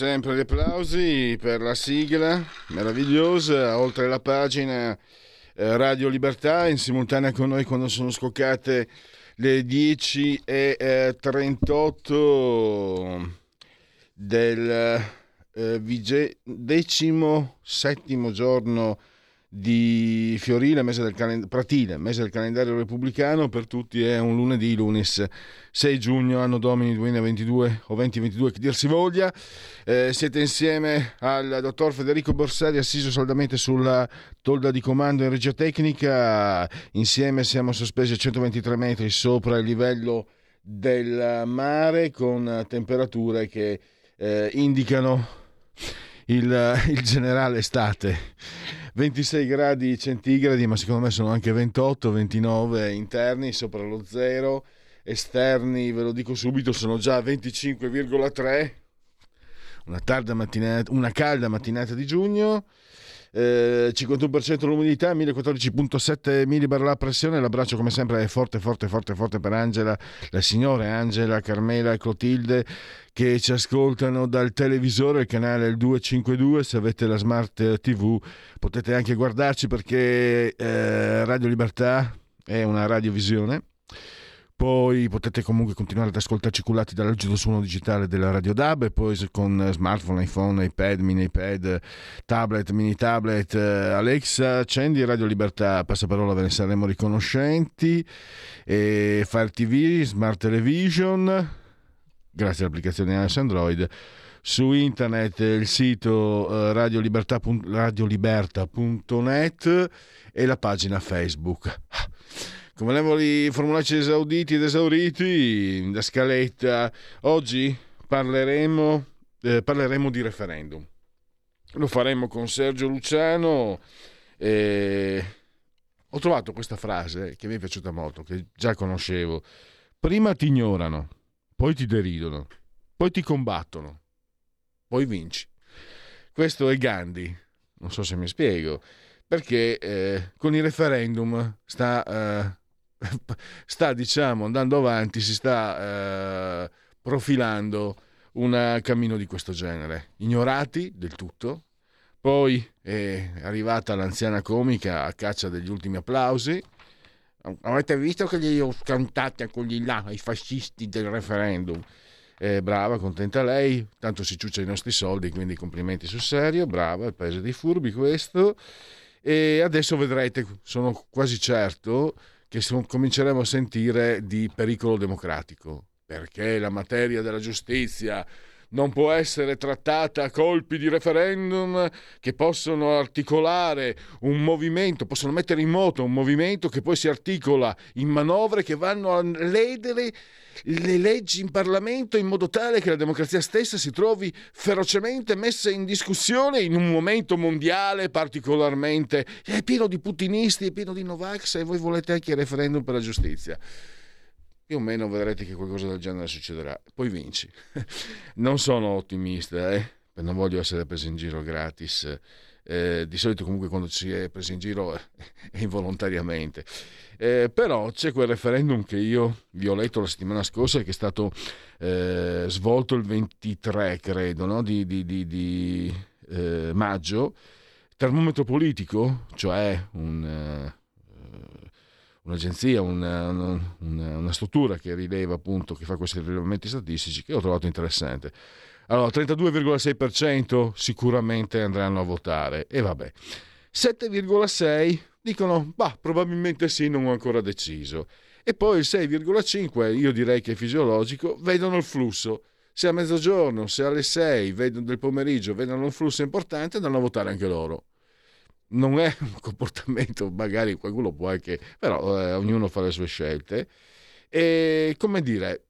Sempre gli applausi per la sigla meravigliosa, oltre la pagina eh, Radio Libertà, in simultanea con noi quando sono scoccate le 10 e eh, 38 del eh, vige- decimo settimo giorno di Fiorile, mese del calend- Pratile, mese del calendario repubblicano, per tutti è un lunedì, lunis 6 giugno, anno domini 2022 o 2022, che dir si voglia. Eh, siete insieme al dottor Federico Borsari, assiso saldamente sulla tolda di comando in regia tecnica. Insieme siamo sospesi a 123 metri sopra il livello del mare con temperature che eh, indicano il, il generale estate. 26 gradi centigradi, ma secondo me sono anche 28, 29 interni sopra lo zero, esterni, ve lo dico subito, sono già 25,3. Una, tarda mattinata, una calda mattinata di giugno. Eh, 51% l'umidità, 1014.7 millibar la pressione. L'abbraccio, come sempre, è forte, forte, forte, forte per Angela, le signore Angela, Carmela e Clotilde che ci ascoltano dal televisore, il canale il 252. Se avete la smart TV potete anche guardarci perché eh, Radio Libertà è una radiovisione. Poi potete comunque continuare ad ascoltarci cullati dall'agito suono digitale della Radio DAB e poi con smartphone, iPhone, iPad, mini iPad, tablet, mini tablet, Alexa, accendi Radio Libertà, passaparola ve ne saremo riconoscenti, e Fire TV, Smart Television, grazie all'applicazione iOS Android, su internet il sito radiolibertà, radioliberta.net e la pagina Facebook. Convenevoli formulaici esauditi ed esauriti, da scaletta. Oggi parleremo, eh, parleremo di referendum. Lo faremo con Sergio Luciano. E... Ho trovato questa frase che mi è piaciuta molto, che già conoscevo. Prima ti ignorano, poi ti deridono, poi ti combattono, poi vinci. Questo è Gandhi, non so se mi spiego, perché eh, con il referendum sta... Sta diciamo andando avanti, si sta eh, profilando un cammino di questo genere. Ignorati del tutto, poi è arrivata l'anziana comica a caccia degli ultimi applausi. Avete visto che gli ho scantati a quelli là, ai fascisti del referendum? Eh, brava, contenta lei, tanto si ciuccia i nostri soldi, quindi complimenti sul serio, brava, il paese dei furbi questo. E adesso vedrete, sono quasi certo, che cominceremo a sentire di pericolo democratico, perché la materia della giustizia non può essere trattata a colpi di referendum che possono articolare un movimento, possono mettere in moto un movimento che poi si articola in manovre che vanno a ledere le leggi in Parlamento in modo tale che la democrazia stessa si trovi ferocemente messa in discussione in un momento mondiale particolarmente è pieno di putinisti, è pieno di Novax e voi volete anche il referendum per la giustizia più o meno vedrete che qualcosa del genere succederà. Poi vinci. Non sono ottimista, eh? non voglio essere preso in giro gratis. Eh, di solito comunque quando si è preso in giro è involontariamente. Eh, però c'è quel referendum che io vi ho letto la settimana scorsa che è stato eh, svolto il 23, credo, no? di, di, di, di eh, maggio. Termometro politico, cioè un eh, un'agenzia, una, una, una, struttura che rileva appunto, che fa questi rilevamenti statistici che ho trovato interessante. Allora, 32,6% sicuramente andranno a votare e vabbè. 7,6 dicono, bah, probabilmente sì, non ho ancora deciso. E poi il 6,5, io direi che è fisiologico, vedono il flusso. Se a mezzogiorno, se alle 6 del pomeriggio vedono un flusso importante, andranno a votare anche loro. non è un comportamento, magari qualcuno può anche, però eh, ognuno fa le sue scelte. E come dire,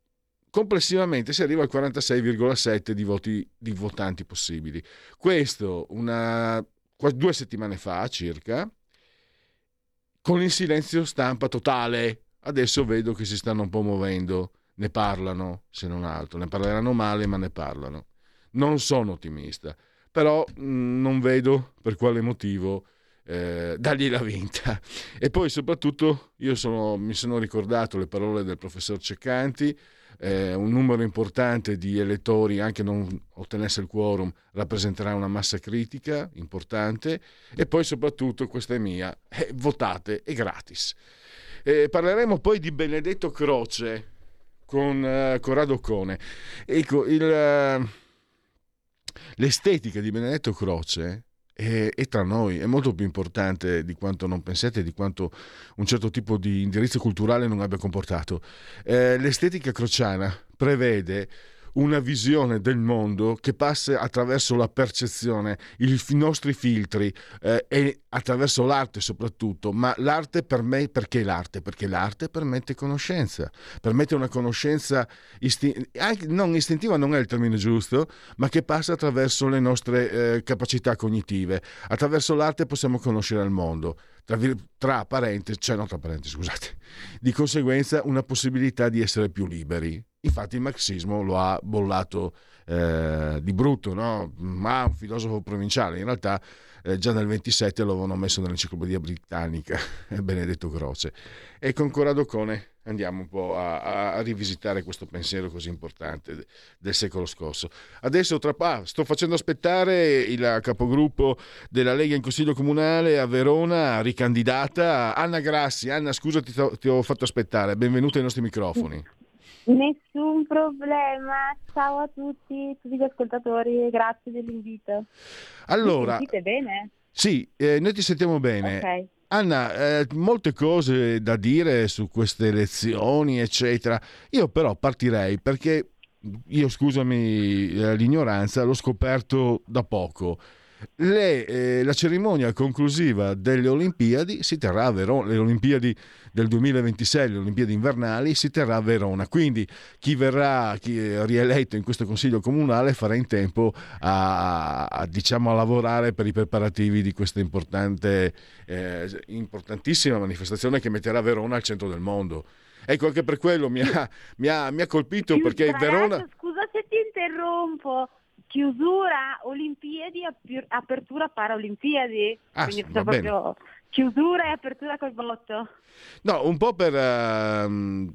complessivamente si arriva al 46,7 di, voti, di votanti possibili. Questo una, due settimane fa circa, con il silenzio stampa totale. Adesso vedo che si stanno un po' muovendo, ne parlano, se non altro, ne parleranno male, ma ne parlano. Non sono ottimista, però mh, mm, non vedo per quale motivo eh, dargli la vinta. E poi soprattutto io sono, mi sono ricordato le parole del professor Ceccanti, eh, un numero importante di elettori, anche non ottenesse il quorum, rappresenterà una massa critica importante e poi soprattutto, questa è mia, eh, votate, è gratis. Eh, parleremo poi di Benedetto Croce con uh, Corrado Cone. Ecco, il, uh, l'estetica di Benedetto Croce è, è, tra noi, è molto più importante di quanto non pensiate, di quanto un certo tipo di indirizzo culturale non abbia comportato. Eh, l'estetica crociana prevede una visione del mondo che passa attraverso la percezione, i nostri filtri eh, e attraverso l'arte soprattutto, ma l'arte per me, perché l'arte? Perché l'arte permette conoscenza, permette una conoscenza istin- non istintiva, non è il termine giusto, ma che passa attraverso le nostre eh, capacità cognitive. Attraverso l'arte possiamo conoscere il mondo. Tra, tra parentesi, cioè no tra parentesi, scusate, di conseguenza una possibilità di essere più liberi Infatti il marxismo lo ha bollato eh, di brutto, no? ma un filosofo provinciale. In realtà eh, già nel 27 lo avevano messo nell'enciclopedia britannica, Benedetto Croce. E con Corrado Cone andiamo un po' a, a, rivisitare questo pensiero così importante del secolo scorso. Adesso tra, ah, sto facendo aspettare il capogruppo della Lega in Consiglio Comunale a Verona, ricandidata, Anna Grassi. Anna, scusa, ti, ti ho fatto aspettare. Benvenuta ai nostri microfoni. Nessun problema, ciao a tutti, tutti gli ascoltatori grazie dell'invito. Allora, mi sentite bene? Sì, eh, noi ti sentiamo bene. Okay. Anna, eh, molte cose da dire su queste elezioni, eccetera. Io però partirei perché io, scusami eh, l'ignoranza, l'ho scoperto da poco. Le, eh, la cerimonia conclusiva delle Olimpiadi si terrà a Verona, le Olimpiadi del 2026, le Olimpiadi invernali, si terrà a Verona. Quindi chi verrà chi è rieletto in questo Consiglio Comunale farà in tempo a, a, diciamo, a lavorare per i preparativi di questa importante, eh, importantissima manifestazione che metterà Verona al centro del mondo. Ecco, anche per quello mi ha, mi ha, mi ha colpito perché Verona... Scusa se ti interrompo chiusura Olimpiadi, apertura Paralimpiadi. Ah, Quindi sì, proprio chiusura e apertura col botto. No, un po' per... Uh,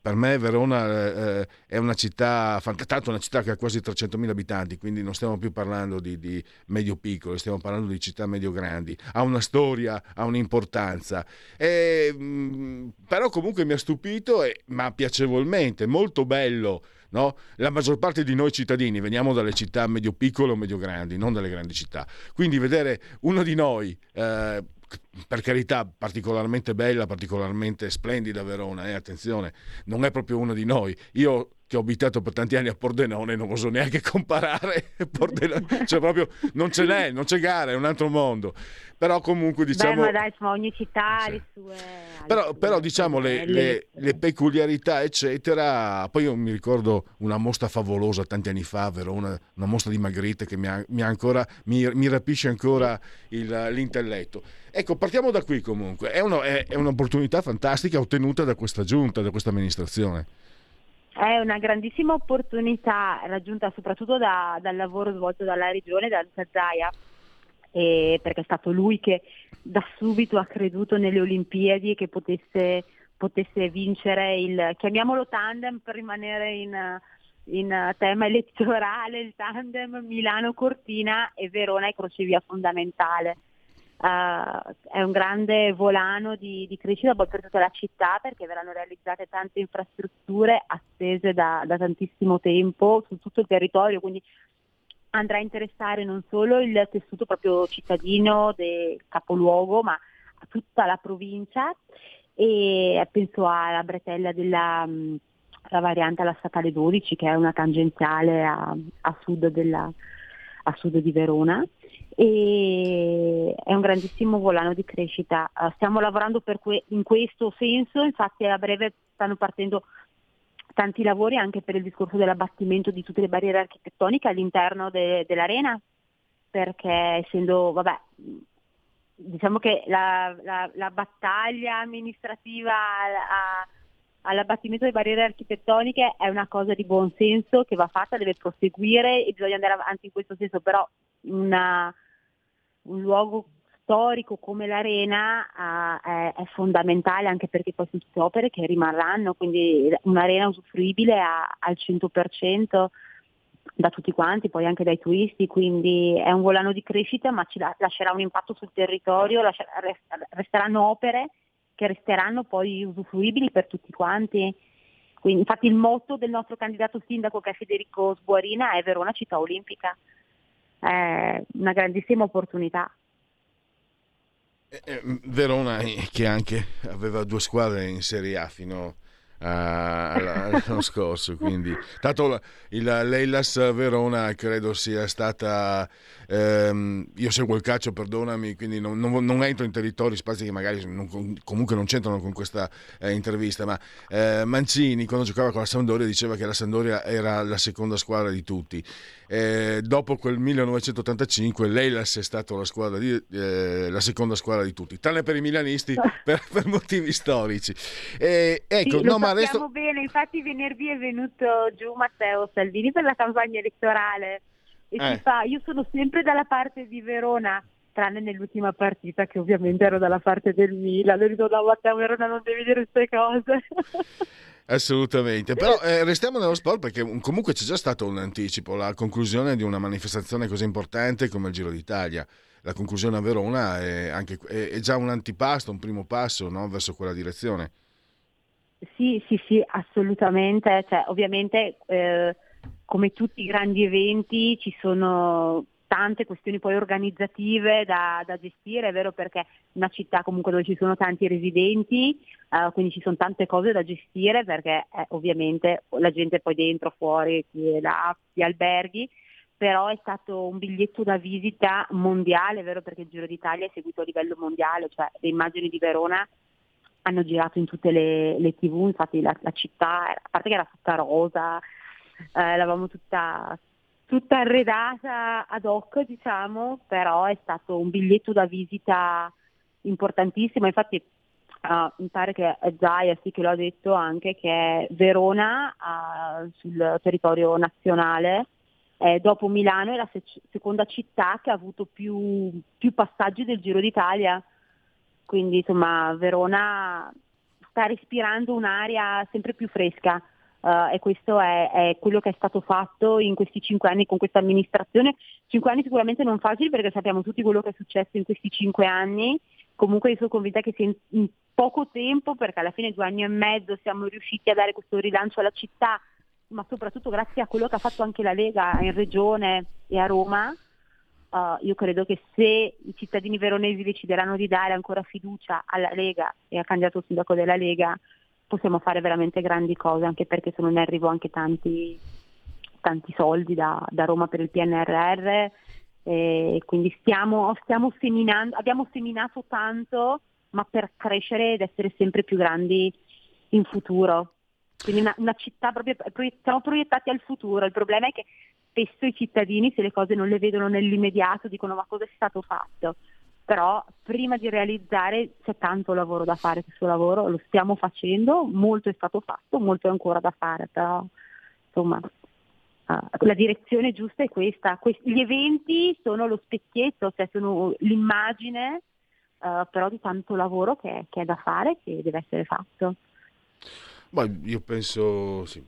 per me Verona eh, è una città, tanto una città che ha quasi 300.000 abitanti, quindi non stiamo più parlando di, di medio-piccole, stiamo parlando di città medio-grandi, ha una storia, ha un'importanza, e, mh, però comunque mi ha stupito, e, ma piacevolmente, molto bello No? La maggior parte di noi cittadini veniamo dalle città medio-piccole o medio-grandi, non dalle grandi città. Quindi vedere uno di noi, eh, per carità, particolarmente bella, particolarmente splendida Verona, eh, attenzione, non è proprio uno di noi. Io che ho abitato per tanti anni a Pordenone, non oso neanche comparare, Pordenone, cioè proprio non ce n'è, non c'è gara, è un altro mondo. Però comunque diciamo... Beh, ma dai, insomma, ogni città ha le sue... Però, sue però diciamo le, le, le, peculiarità, eccetera. Poi io mi ricordo una mostra favolosa tanti anni fa, Verona, una mostra di Magritte che mi, ha, mi, ha ancora, mi, mi rapisce ancora il, l'intelletto. Ecco, partiamo da qui comunque. È, uno, è, è un'opportunità fantastica ottenuta da questa giunta, da questa amministrazione. È una grandissima opportunità raggiunta soprattutto da, dal lavoro svolto dalla regione, da Luca Zaia, perché è stato lui che da subito ha creduto nelle Olimpiadi e che potesse, potesse vincere il, chiamiamolo tandem per rimanere in, in tema elettorale, il tandem Milano-Cortina e Verona è crocevia fondamentale uh, è un grande volano di, di, crescita per tutta la città perché verranno realizzate tante infrastrutture attese da, da tantissimo tempo su tutto il territorio, quindi andrà a interessare non solo il tessuto proprio cittadino del capoluogo, ma tutta la provincia. E penso alla bretella della variante alla statale 12 che è una tangenziale a, a, sud, della, a sud, di Verona e è un grandissimo volano di crescita. Uh, stiamo lavorando que- in questo senso, infatti a breve stanno partendo tanti lavori anche per il discorso dell'abbattimento di tutte le barriere architettoniche all'interno de- dell'arena, perché essendo, vabbè, diciamo che la, la, la battaglia amministrativa a, all'abbattimento delle barriere architettoniche è una cosa di buon senso che va fatta, deve proseguire e bisogna andare avanti in questo senso, però una, un luogo storico come l'arena uh, è, è, fondamentale anche perché poi sono tutte opere che rimarranno, quindi un'arena usufruibile a, al 100% da tutti quanti, poi anche dai turisti, quindi è un volano di crescita ma ci lascerà un impatto sul territorio, lascerà, resteranno opere che resteranno poi usufruibili per tutti quanti. Quindi, infatti il motto del nostro candidato sindaco che è Federico Sbuarina è Verona città olimpica. È una grandissima opportunità. Eh, eh, Verona che anche aveva due squadre in Serie A fino l'anno scorso. Quindi, tanto il, l'Eilas Verona credo sia stata. Ehm, io seguo il calcio, perdonami, quindi non, non, non, entro in territori, spazi che magari non, comunque non c'entrano con questa eh, intervista. Ma eh, Mancini, quando giocava con la Sampdoria, diceva che la Sampdoria era la seconda squadra di tutti. Eh, dopo quel 1985 l'Eilas è stata la, di, eh, la, seconda squadra di tutti, tranne per i milanisti per, per motivi storici. E, ecco, sì, no, ma resto... bene, infatti venerdì è venuto giù Matteo Salvini per la campagna elettorale e eh. fa, io sono sempre dalla parte di Verona tranne nell'ultima partita che ovviamente ero dalla parte del Milan, lui dico no Matteo Verona non devi dire queste cose. Assolutamente, però eh, restiamo nello sport perché comunque c'è già stato un anticipo, la conclusione di una manifestazione così importante come il Giro d'Italia. La conclusione a Verona è, anche, è, è già un antipasto, un primo passo no? verso quella direzione. Sì, sì, sì, assolutamente. Cioè, ovviamente, eh, come tutti i grandi eventi, ci sono tante questioni poi organizzative da, da, gestire, è vero perché una città comunque dove ci sono tanti residenti, uh, quindi ci sono tante cose da gestire perché eh, ovviamente la gente poi dentro, fuori, là, gli alberghi, però è stato un biglietto da visita mondiale, vero perché il Giro d'Italia è seguito a livello mondiale, cioè le immagini di Verona hanno girato in tutte le, le tv, infatti la, la, città, a parte che era tutta rosa, eh, l'avevamo tutta tutta arredata ad hoc, diciamo, però è stato un biglietto da visita importantissimo. Infatti uh, mi pare che è Zaia sì che lo ha detto anche che Verona uh, sul territorio nazionale eh, dopo Milano è la se- seconda città che ha avuto più, più passaggi del Giro d'Italia. Quindi insomma Verona sta respirando un'aria sempre più fresca. Uh, e questo è, è, quello che è stato fatto in questi cinque anni con questa amministrazione. Cinque anni sicuramente non facili perché sappiamo tutti quello che è successo in questi cinque anni. Comunque io sono convinta che sia in, in poco tempo, perché alla fine due anni e mezzo siamo riusciti a dare questo rilancio alla città, ma soprattutto grazie a quello che ha fatto anche la Lega in Regione e a Roma. Uh, io credo che se i cittadini veronesi decideranno di dare ancora fiducia alla Lega e al candidato sindaco della Lega, possiamo fare veramente grandi cose, anche perché sono in arrivo anche tanti, tanti soldi da, da, Roma per il PNRR. E quindi stiamo, stiamo seminando, abbiamo seminato tanto, ma per crescere ed essere sempre più grandi in futuro. Quindi una, una città proprio, siamo proiettati al futuro. Il problema è che spesso i cittadini, se le cose non le vedono nell'immediato, dicono ma cosa è stato fatto? Però prima di realizzare c'è tanto lavoro da fare questo lavoro, lo stiamo facendo, molto è stato fatto, molto è ancora da fare, però insomma uh, la direzione giusta è questa. Gli eventi sono lo specchietto, cioè sono l'immagine uh, però di tanto lavoro che, che, è da fare, che deve essere fatto. Ma io penso, sì,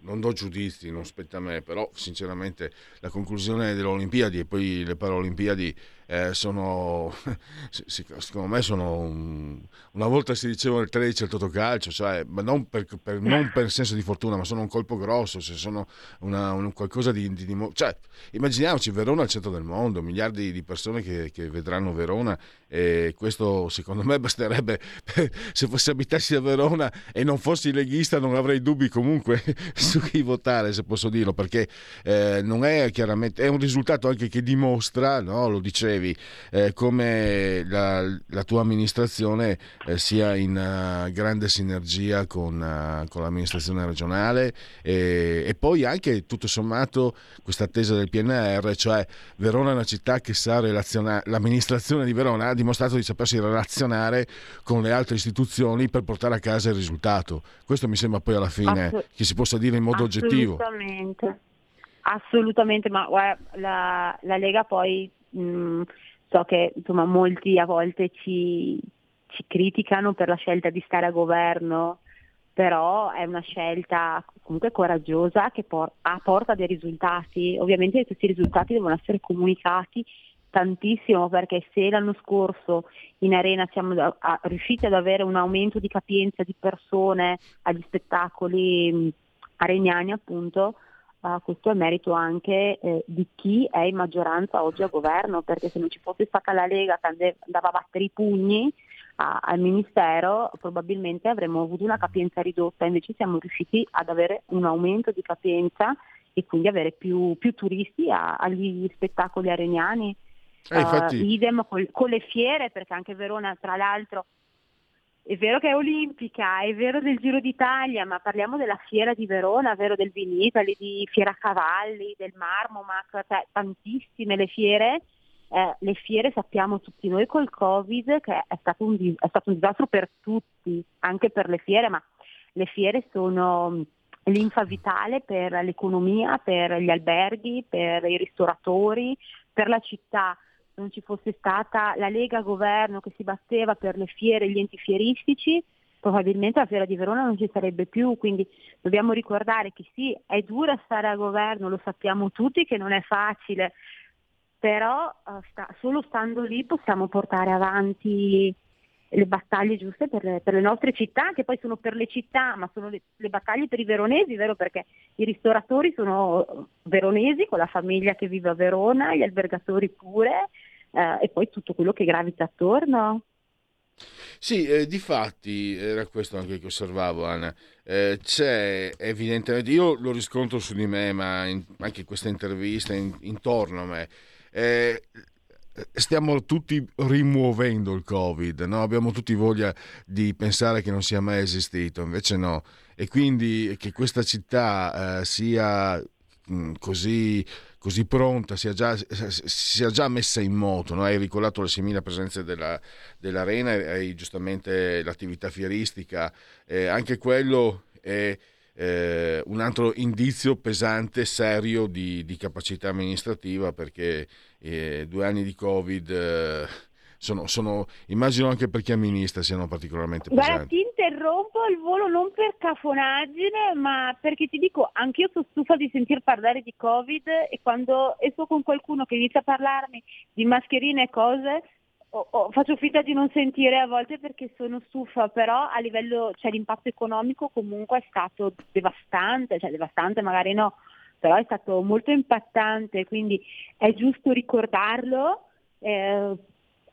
non do giudizi, non spetta a me, però sinceramente la conclusione delle Olimpiadi e poi le Paralimpiadi eh, sono, secondo me sono, un, una volta si diceva il 13 al Totocalcio, cioè, ma non per, per, non per senso di fortuna, ma sono un colpo grosso, se sono una, un, qualcosa di, di, di cioè, immaginiamoci Verona al centro del mondo, miliardi di persone che, che vedranno Verona e questo secondo me basterebbe se fossi abitassi a Verona e non fossi leghista non avrei dubbi comunque su chi votare se posso dirlo perché eh, non è chiaramente è un risultato anche che dimostra no, lo dicevi eh, come la, la, tua amministrazione eh, sia in uh, grande sinergia con, uh, con l'amministrazione regionale e, e, poi anche tutto sommato questa attesa del PNR cioè Verona è una città che sa relazionare l'amministrazione di Verona dimostrato di sapersi relazionare con le altre istituzioni per portare a casa il risultato. Questo mi sembra poi alla fine Assolut- che si possa dire in modo oggettivo. Assolutamente, assolutamente, ma guarda, la, la, Lega poi mh, mm, so che insomma, molti a volte ci, ci criticano per la scelta di stare a governo però è una scelta comunque coraggiosa che por- porta dei risultati. Ovviamente questi risultati devono essere comunicati tantissimo perché se l'anno scorso in arena siamo da, a, riusciti ad avere un aumento di capienza di persone agli spettacoli mh, areniani appunto uh, questo è merito anche eh, di chi è in maggioranza oggi a governo perché se non ci fosse stata la Lega che andava a battere i pugni a, al Ministero probabilmente avremmo avuto una capienza ridotta. Invece siamo riusciti ad avere un aumento di capienza e quindi avere più, più turisti a, agli spettacoli areniani eh, uh, idem col, con le fiere, perché anche Verona, tra l'altro, è vero che è olimpica, è vero del Giro d'Italia, ma parliamo della fiera di Verona, vero del Vinitali, di Fiera Cavalli, del Marmomac, cioè tantissime le fiere. Eh, le fiere sappiamo tutti noi col Covid che è stato, un, è stato un disastro per tutti, anche per le fiere, ma le fiere sono linfa vitale per l'economia, per gli alberghi, per i ristoratori, per la città non ci fosse stata la Lega Governo che si batteva per le fiere gli enti fieristici, probabilmente la fiera di Verona non ci sarebbe più, quindi dobbiamo ricordare che sì, è dura stare a governo, lo sappiamo tutti che non è facile, però uh, sta, solo stando lì possiamo portare avanti le battaglie giuste per le, per le, nostre città, che poi sono per le città, ma sono le, le, battaglie per i veronesi, vero? Perché i ristoratori sono veronesi con la famiglia che vive a Verona, gli albergatori pure, eh, e poi tutto quello che gravita attorno. Sì, eh, di fatti era questo anche che osservavo, Anna. Eh, c'è evidentemente, io lo riscontro su di me, ma in, anche questa intervista in, intorno a me. Eh, stiamo tutti rimuovendo il Covid, no? abbiamo tutti voglia di pensare che non sia mai esistito, invece no. E quindi che questa città eh, sia mh, così così pronta, sia già, sia già messa in moto. No? Hai ricordato le 6.000 presenze della, dell'arena, hai giustamente l'attività fieristica, eh, anche quello è eh, un altro indizio pesante, serio di, di capacità amministrativa perché eh, due anni di Covid eh, sono, sono, immagino anche per chi amministra siano particolarmente pesanti. Guarda, ti interrompo il volo non per cafonaggine, ma perché ti dico, anch'io sono stufa di sentir parlare di Covid e quando esco con qualcuno che inizia a parlarmi di mascherine e cose, o, o, faccio finta di non sentire a volte perché sono stufa, però a livello, cioè l'impatto economico comunque è stato devastante, cioè devastante magari no, però è stato molto impattante, quindi è giusto ricordarlo, eh,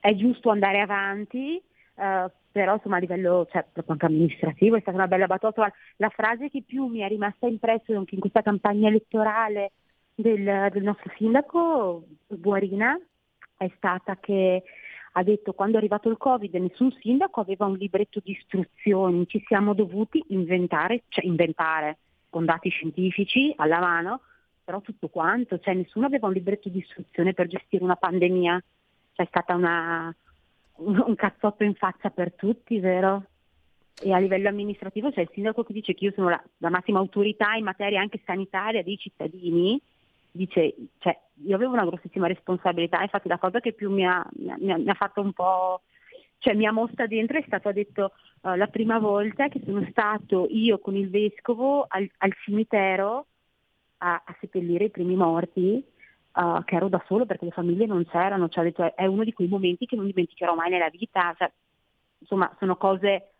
è giusto andare avanti, eh, però insomma a livello cioè, anche amministrativo è stata una bella battuta. La frase che più mi è rimasta impressa anche in questa campagna elettorale del, del nostro sindaco Guarina è stata che ha detto quando è arrivato il Covid nessun sindaco aveva un libretto di istruzioni, ci siamo dovuti inventare, cioè inventare con dati scientifici alla mano, però tutto quanto, cioè nessuno aveva un libretto di istruzione per gestire una pandemia, c'è stata una, un cazzotto in faccia per tutti, vero? E a livello amministrativo c'è il sindaco che dice che io sono la, la massima autorità in materia anche sanitaria dei cittadini, dice, cioè, io avevo una grossissima responsabilità, infatti la cosa che più mi ha, mi ha, mi ha fatto un po', cioè mi ha mossa dentro è stato detto uh, la prima volta che sono stato io con il vescovo al, al cimitero a, a seppellire i primi morti uh, che ero da solo perché le famiglie non c'erano, cioè, detto, è uno di quei momenti che non dimenticherò mai nella vita, cioè, insomma sono cose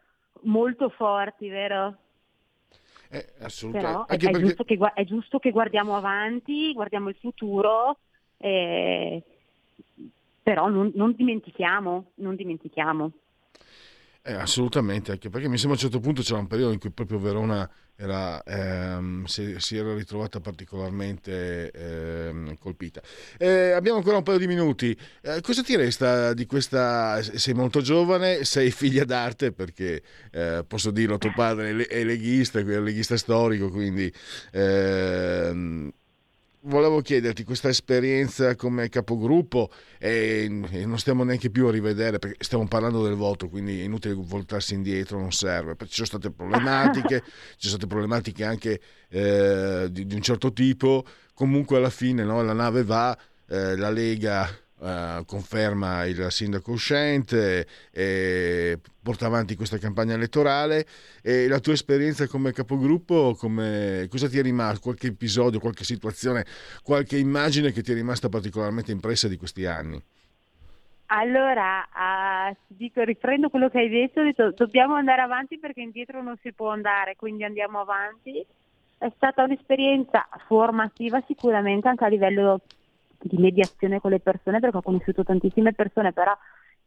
molto forti, vero? Eh, assolutamente. È, perché... giusto che, è, giusto che, guardiamo avanti, guardiamo il futuro, eh, però non, non dimentichiamo, non dimentichiamo. Eh, assolutamente, anche perché mi sembra a un certo punto c'era un periodo in cui proprio Verona era, ehm, si, si, era ritrovata particolarmente ehm, colpita. Eh, abbiamo ancora un paio di minuti. Eh, cosa ti resta di questa? Sei molto giovane, sei figlia d'arte perché eh, posso dirlo, tuo padre è leghista, è leghista storico, quindi ehm, volevo chiederti questa esperienza come capogruppo e, non stiamo neanche più a rivedere perché stiamo parlando del voto, quindi è inutile voltarsi indietro, non serve. Ci sono state problematiche, ci sono state problematiche anche eh, di, di, un certo tipo, comunque alla fine no, la nave va, eh, la Lega Uh, conferma il sindaco uscente, e porta avanti questa campagna elettorale e la tua esperienza come capogruppo, come, cosa ti è rimasto? Qualche episodio, qualche situazione, qualche immagine che ti è rimasta particolarmente impressa di questi anni? Allora, uh, dico, riprendo quello che hai detto, detto, dobbiamo andare avanti perché indietro non si può andare, quindi andiamo avanti. È stata un'esperienza formativa sicuramente anche a livello di mediazione con le persone perché ho conosciuto tantissime persone, però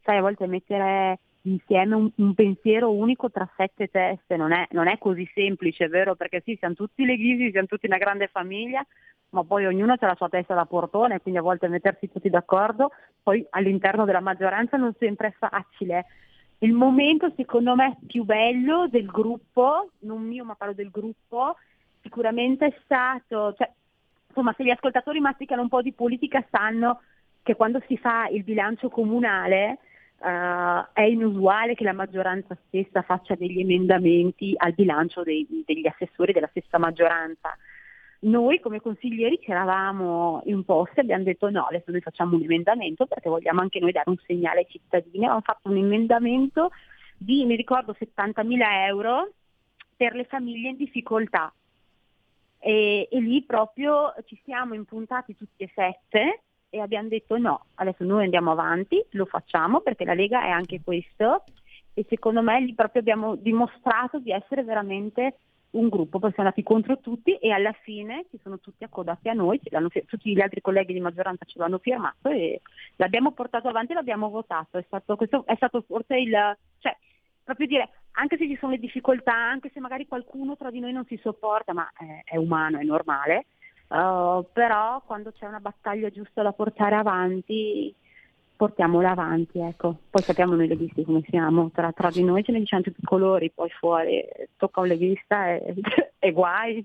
sai a volte mettere insieme un, un pensiero unico tra sette teste non è, non è così semplice, vero? Perché sì, siamo tutti leghisi, siamo tutti una grande famiglia, ma poi ognuno ha la sua testa da portone, quindi a volte mettersi tutti d'accordo, poi all'interno della maggioranza non sempre è facile. Il momento secondo me più bello del gruppo, non mio ma parlo del gruppo, sicuramente è stato, cioè, insomma se gli ascoltatori masticano un po' di politica sanno che quando si fa il bilancio comunale uh, è inusuale che la maggioranza stessa faccia degli emendamenti al bilancio dei, degli assessori della stessa maggioranza. Noi come consiglieri ci eravamo imposti e abbiamo detto no, adesso noi facciamo un emendamento perché vogliamo anche noi dare un segnale ai cittadini. Abbiamo fatto un emendamento di, mi ricordo, 70.000 euro per le famiglie in difficoltà e, e lì proprio ci siamo impuntati tutti e sette e abbiamo detto no, adesso noi andiamo avanti, lo facciamo perché la Lega è anche questo e secondo me lì proprio abbiamo dimostrato di essere veramente un gruppo, poi siamo andati contro tutti e alla fine si sono tutti accodati a noi, tutti gli altri colleghi di maggioranza ce l'hanno firmato e l'abbiamo portato avanti e l'abbiamo votato. È stato, questo è stato forse il, cioè, proprio dire, anche se ci sono le difficoltà, anche se magari qualcuno tra di noi non si sopporta, ma è, è umano, è normale, uh, però quando c'è una battaglia giusta da portare avanti, portiamola avanti, ecco. Poi sappiamo noi leghisti come siamo, tra, tra di noi ce ne diciamo tutti i colori, poi fuori tocca un leghista e, e guai.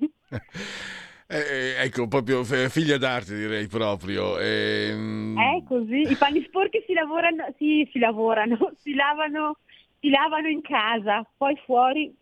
Eh, eh, ecco, proprio figlia d'arte direi proprio. E... Ehm, è così, i panni sporchi si lavorano, sì, si lavorano, si lavano si lavano in casa, poi fuori...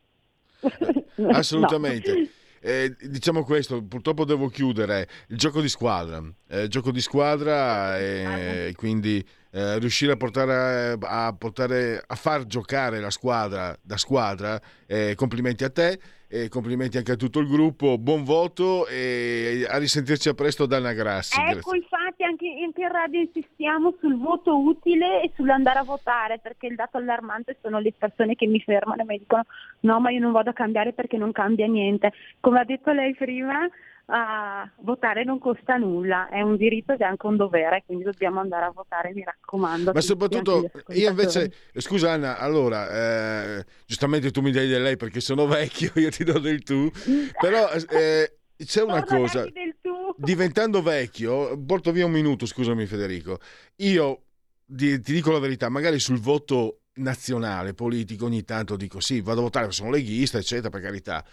Assolutamente. no. Eh, diciamo questo, purtroppo devo chiudere. Il gioco di squadra, eh, gioco di squadra e eh, quindi riuscire a portare, a portare, a far giocare la squadra da squadra. Eh, complimenti a te e complimenti anche a tutto il gruppo. Buon voto e a risentirci a presto da Anna Grassi. Ecco, infatti anche, anche in radio insistiamo sul voto utile e sull'andare a votare perché il dato allarmante sono le persone che mi fermano e mi dicono no ma io non vado a cambiare perché non cambia niente. Come ha detto lei prima, uh, votare non costa nulla, è un diritto ed è anche un dovere, quindi dobbiamo andare a votare, mi raccomando. Ma soprattutto io invece, scusa Anna, allora, eh, giustamente tu mi dai del lei perché sono vecchio, io ti do del tu, però eh, c'è una cosa, diventando vecchio, porto via un minuto, scusami Federico, io ti dico la verità, magari sul voto nazionale, politico, ogni tanto dico sì, vado a votare, sono leghista, eccetera, per carità,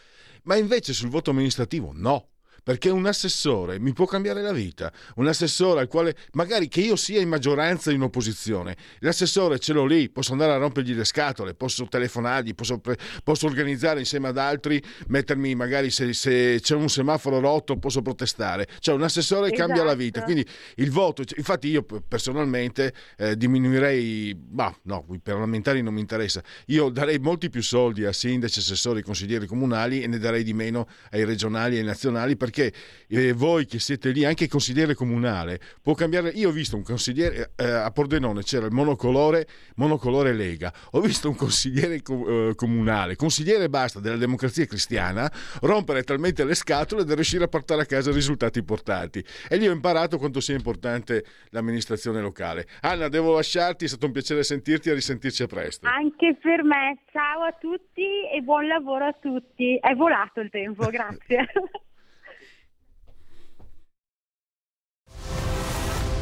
ma invece sul voto amministrativo no perché un assessore mi può cambiare la vita, un assessore al quale magari che io sia in maggioranza o in opposizione, l'assessore ce l'ho lì, posso andare a rompergli le scatole, posso telefonargli, posso, posso organizzare insieme ad altri, mettermi magari se, se, c'è un semaforo rotto posso protestare, cioè un assessore esatto. cambia la vita, esatto. quindi il voto, infatti io personalmente eh, diminuirei, ma no, i parlamentari non mi interessa, io darei molti più soldi a sindaci, assessori, consiglieri comunali e ne darei di meno ai regionali e ai nazionali perché anche eh, voi che siete lì, anche il consigliere comunale, può cambiare. Io ho visto un consigliere eh, a Pordenone, c'era il monocolore, monocolore Lega, ho visto un consigliere co- eh, comunale, consigliere basta della democrazia cristiana, rompere talmente le scatole da riuscire a portare a casa risultati importanti. E lì ho imparato quanto sia importante l'amministrazione locale. Anna, devo lasciarti, è stato un piacere sentirti e risentirci a presto. Anche per me, ciao a tutti e buon lavoro a tutti. È volato il tempo, grazie.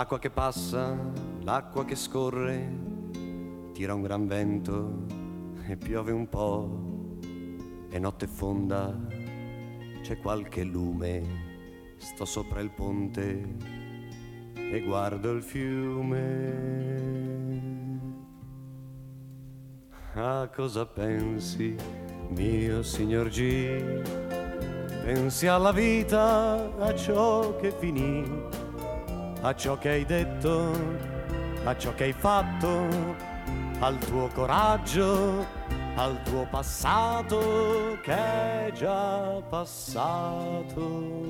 L'acqua che passa, l'acqua che scorre, tira un gran vento e piove un po', è notte fonda, c'è qualche lume, sto sopra il ponte e guardo il fiume. A cosa pensi, mio signor G? Pensi alla vita, a ciò che finì a ciò che hai detto, a ciò che hai fatto, al tuo coraggio, al tuo passato che è già passato.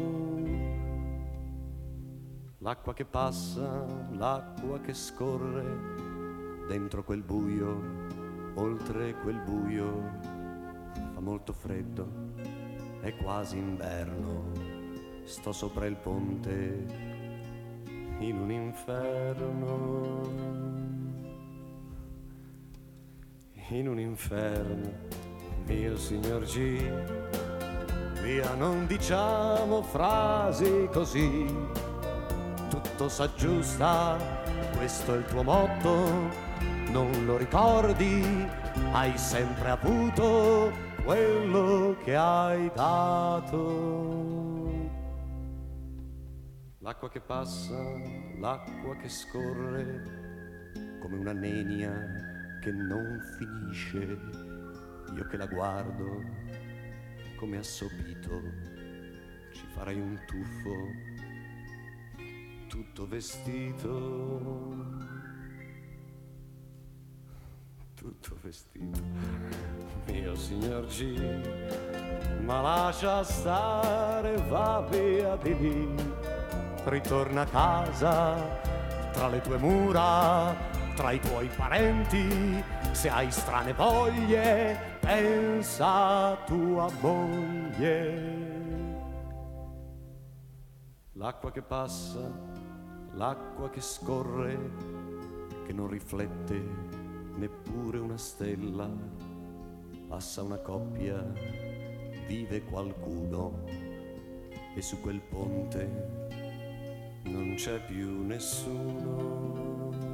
L'acqua che passa, l'acqua che scorre dentro quel buio, oltre quel buio, fa molto freddo, è quasi inverno, sto sopra il ponte in un inferno, in un inferno, mio signor G. Via, non diciamo frasi così, tutto s'aggiusta, questo è il tuo motto, non lo ricordi, hai sempre avuto quello che hai dato. L'acqua che passa, l'acqua che scorre, come una nenia che non finisce, io che la guardo come assopito, ci farai un tuffo, tutto vestito, tutto vestito, mio signor G, ma lascia stare, va via di lì ritorna a casa tra le tue mura, tra i tuoi parenti, se hai strane voglie, pensa a tua moglie. L'acqua che passa, l'acqua che scorre, che non riflette neppure una stella, passa una coppia, vive qualcuno e su quel ponte non c'è più nessuno.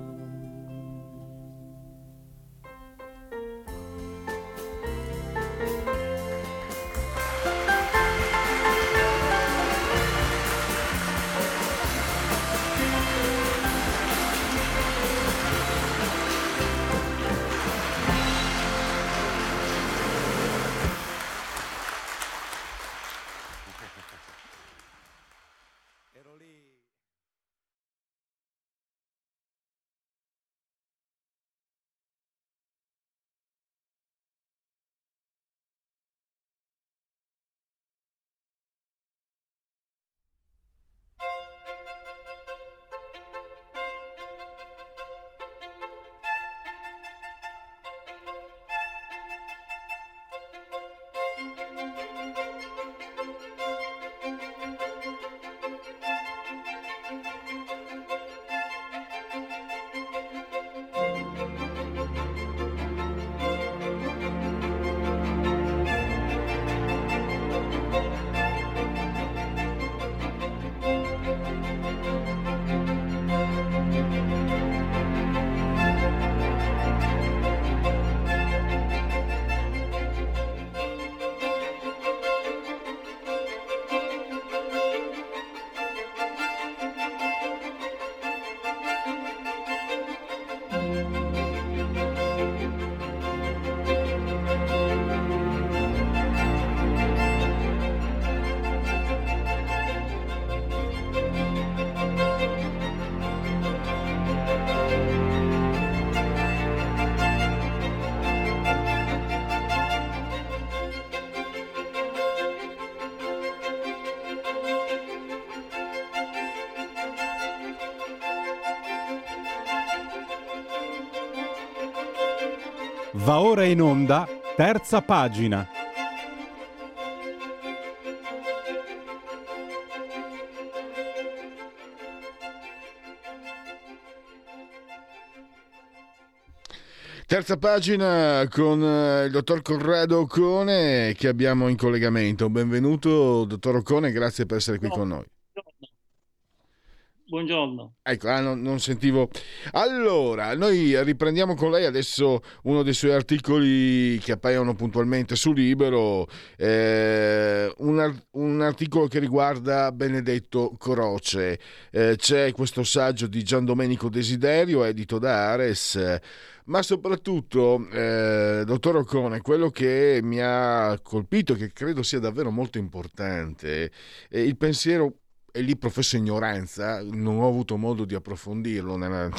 Va ora in onda, terza pagina. Terza pagina con eh, il dottor Corrado Occone che abbiamo in collegamento. Benvenuto, dottor Occone, grazie per essere qui con noi. Buongiorno. Ecco, ah, non, non, sentivo. Allora, noi riprendiamo con lei adesso uno dei suoi articoli che appaiono puntualmente su Libero, eh, un, un, articolo che riguarda Benedetto Croce. Eh, c'è questo saggio di Gian Domenico Desiderio, edito da Ares ma soprattutto, eh, dottor Ocone, quello che mi ha colpito, che credo sia davvero molto importante, è il pensiero e lì professo ignoranza, non ho avuto modo di approfondirlo nella,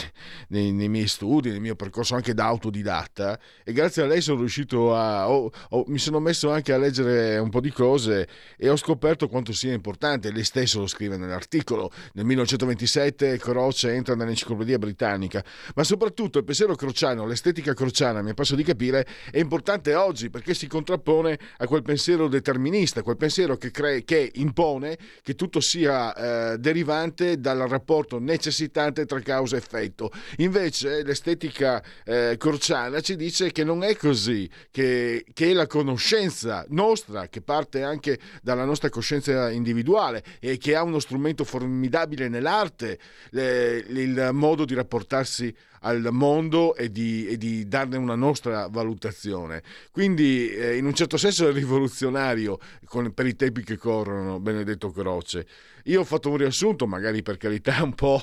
nei, nei, miei studi, nel mio percorso anche da autodidatta. E grazie a lei sono riuscito a... Ho, ho, mi sono messo anche a leggere un po' di cose e ho scoperto quanto sia importante, lei stesso lo scrive nell'articolo, nel 1927 Croce entra nell'enciclopedia britannica, ma soprattutto il pensiero crociano, l'estetica crociana, mi passo di capire, è importante oggi perché si contrappone a quel pensiero determinista, quel pensiero che, cre- che impone che tutto sia eh, derivante dal rapporto necessitante tra causa e effetto. Invece l'estetica eh, corciana ci dice che non è così, che, che, la conoscenza nostra, che parte anche dalla nostra coscienza individuale e che ha uno strumento formidabile nell'arte, le, il modo di rapportarsi al mondo e di, e di, darne una nostra valutazione. Quindi eh, in un certo senso è rivoluzionario con, per i tempi che corrono, Benedetto Croce. Io ho fatto un riassunto, magari per carità un po',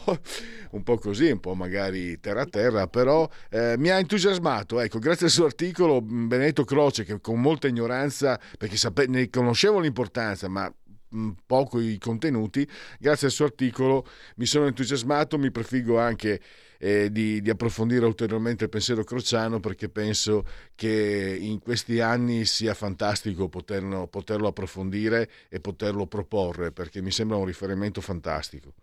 un po così, un po' magari terra a terra, però eh, mi ha entusiasmato. Ecco, grazie al suo articolo, Benedetto Croce, che con molta ignoranza, perché sape- ne conoscevo l'importanza, ma poco i contenuti, grazie al suo articolo mi sono entusiasmato, mi prefiggo anche eh, di, di, approfondire ulteriormente il pensiero crociano perché penso che in questi anni sia fantastico poterlo, poterlo approfondire e poterlo proporre perché mi sembra un riferimento fantastico.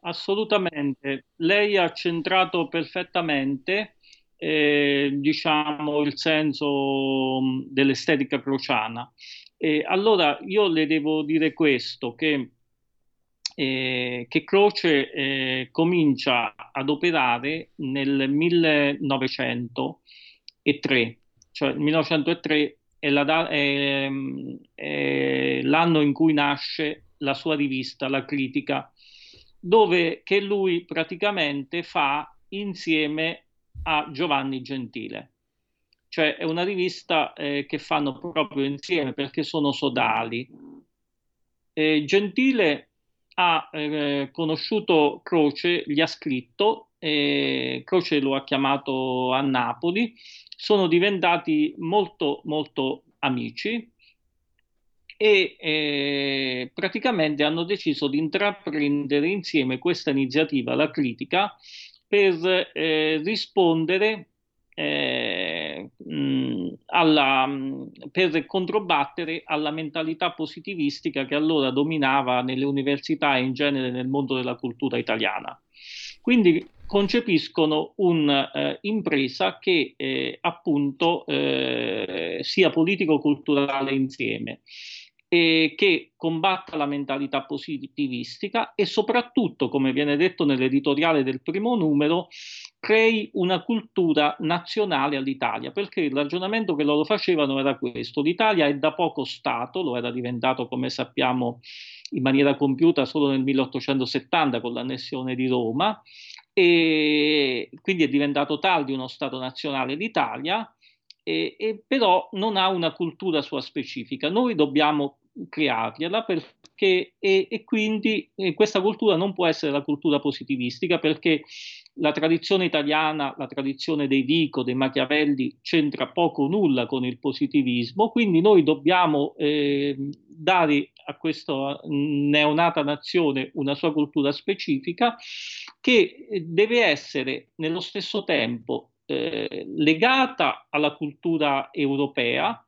Assolutamente, lei ha centrato perfettamente eh, diciamo il senso dell'estetica crociana. E allora io le devo dire questo, che eh, che Croce eh, comincia ad operare nel 1903, cioè il 1903 è, la, è, è l'anno in cui nasce la sua rivista, La Critica, dove che lui praticamente fa insieme a Giovanni Gentile. Cioè è una rivista eh, che fanno proprio insieme perché sono sodali. Eh, Gentile ha eh, conosciuto Croce, gli ha scritto, eh, Croce lo ha chiamato a Napoli, sono diventati molto molto amici e eh, praticamente hanno deciso di intraprendere insieme questa iniziativa, la critica, per eh, rispondere mh, alla, per controbattere alla mentalità positivistica che allora dominava nelle università e in genere nel mondo della cultura italiana. Quindi concepiscono un'impresa eh, che eh, appunto eh, sia politico-culturale insieme eh, che combatta la mentalità positivistica e soprattutto, come viene detto nell'editoriale del primo numero, crei una cultura nazionale all'Italia, perché il ragionamento che loro facevano era questo, l'Italia è da poco Stato, lo era diventato come sappiamo in maniera compiuta solo nel 1870 con l'annessione di Roma, e quindi è diventato tardi uno Stato nazionale. l'Italia, e, e però non ha una cultura sua specifica. Noi dobbiamo creargliela perché, e, e quindi e questa cultura non può essere la cultura positivistica perché la tradizione italiana, la tradizione dei Vico, dei Machiavelli c'entra poco o nulla con il positivismo, quindi noi dobbiamo eh, dare a questa neonata nazione una sua cultura specifica che deve essere nello stesso tempo eh, legata alla cultura europea,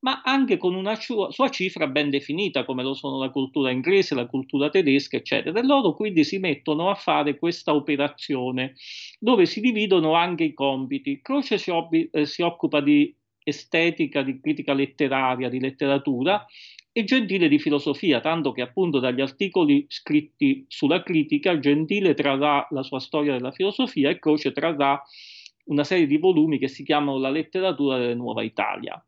ma anche con una sua, cifra ben definita, come lo sono la cultura inglese, la cultura tedesca, eccetera. E loro quindi si mettono a fare questa operazione dove si dividono anche i compiti. Croce si, ob- eh, si occupa di estetica, di critica letteraria, di letteratura e Gentile di filosofia, tanto che appunto dagli articoli scritti sulla critica Gentile trarrà la sua storia della filosofia e Croce trarrà una serie di volumi che si chiamano La letteratura della nuova Italia.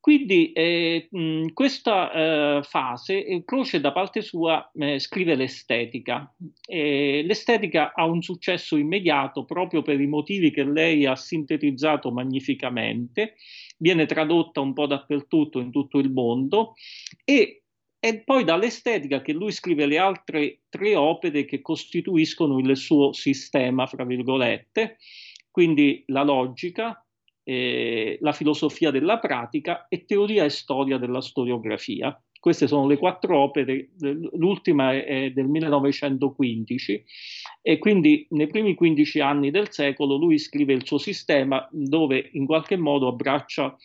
Quindi eh, in questa eh, fase eh, Croce da parte sua eh, scrive l'estetica. l'estetica ha un successo immediato proprio per i motivi che lei ha sintetizzato magnificamente, viene tradotta un po' dappertutto in tutto il mondo e è poi dall'estetica che lui scrive le altre tre opere che costituiscono il suo sistema, fra virgolette, quindi la logica, eh, la filosofia della pratica e teoria e storia della storiografia. Queste sono le quattro opere, l'ultima è del 1915 e quindi nei primi 15 anni del secolo lui scrive il suo sistema dove in qualche modo abbraccia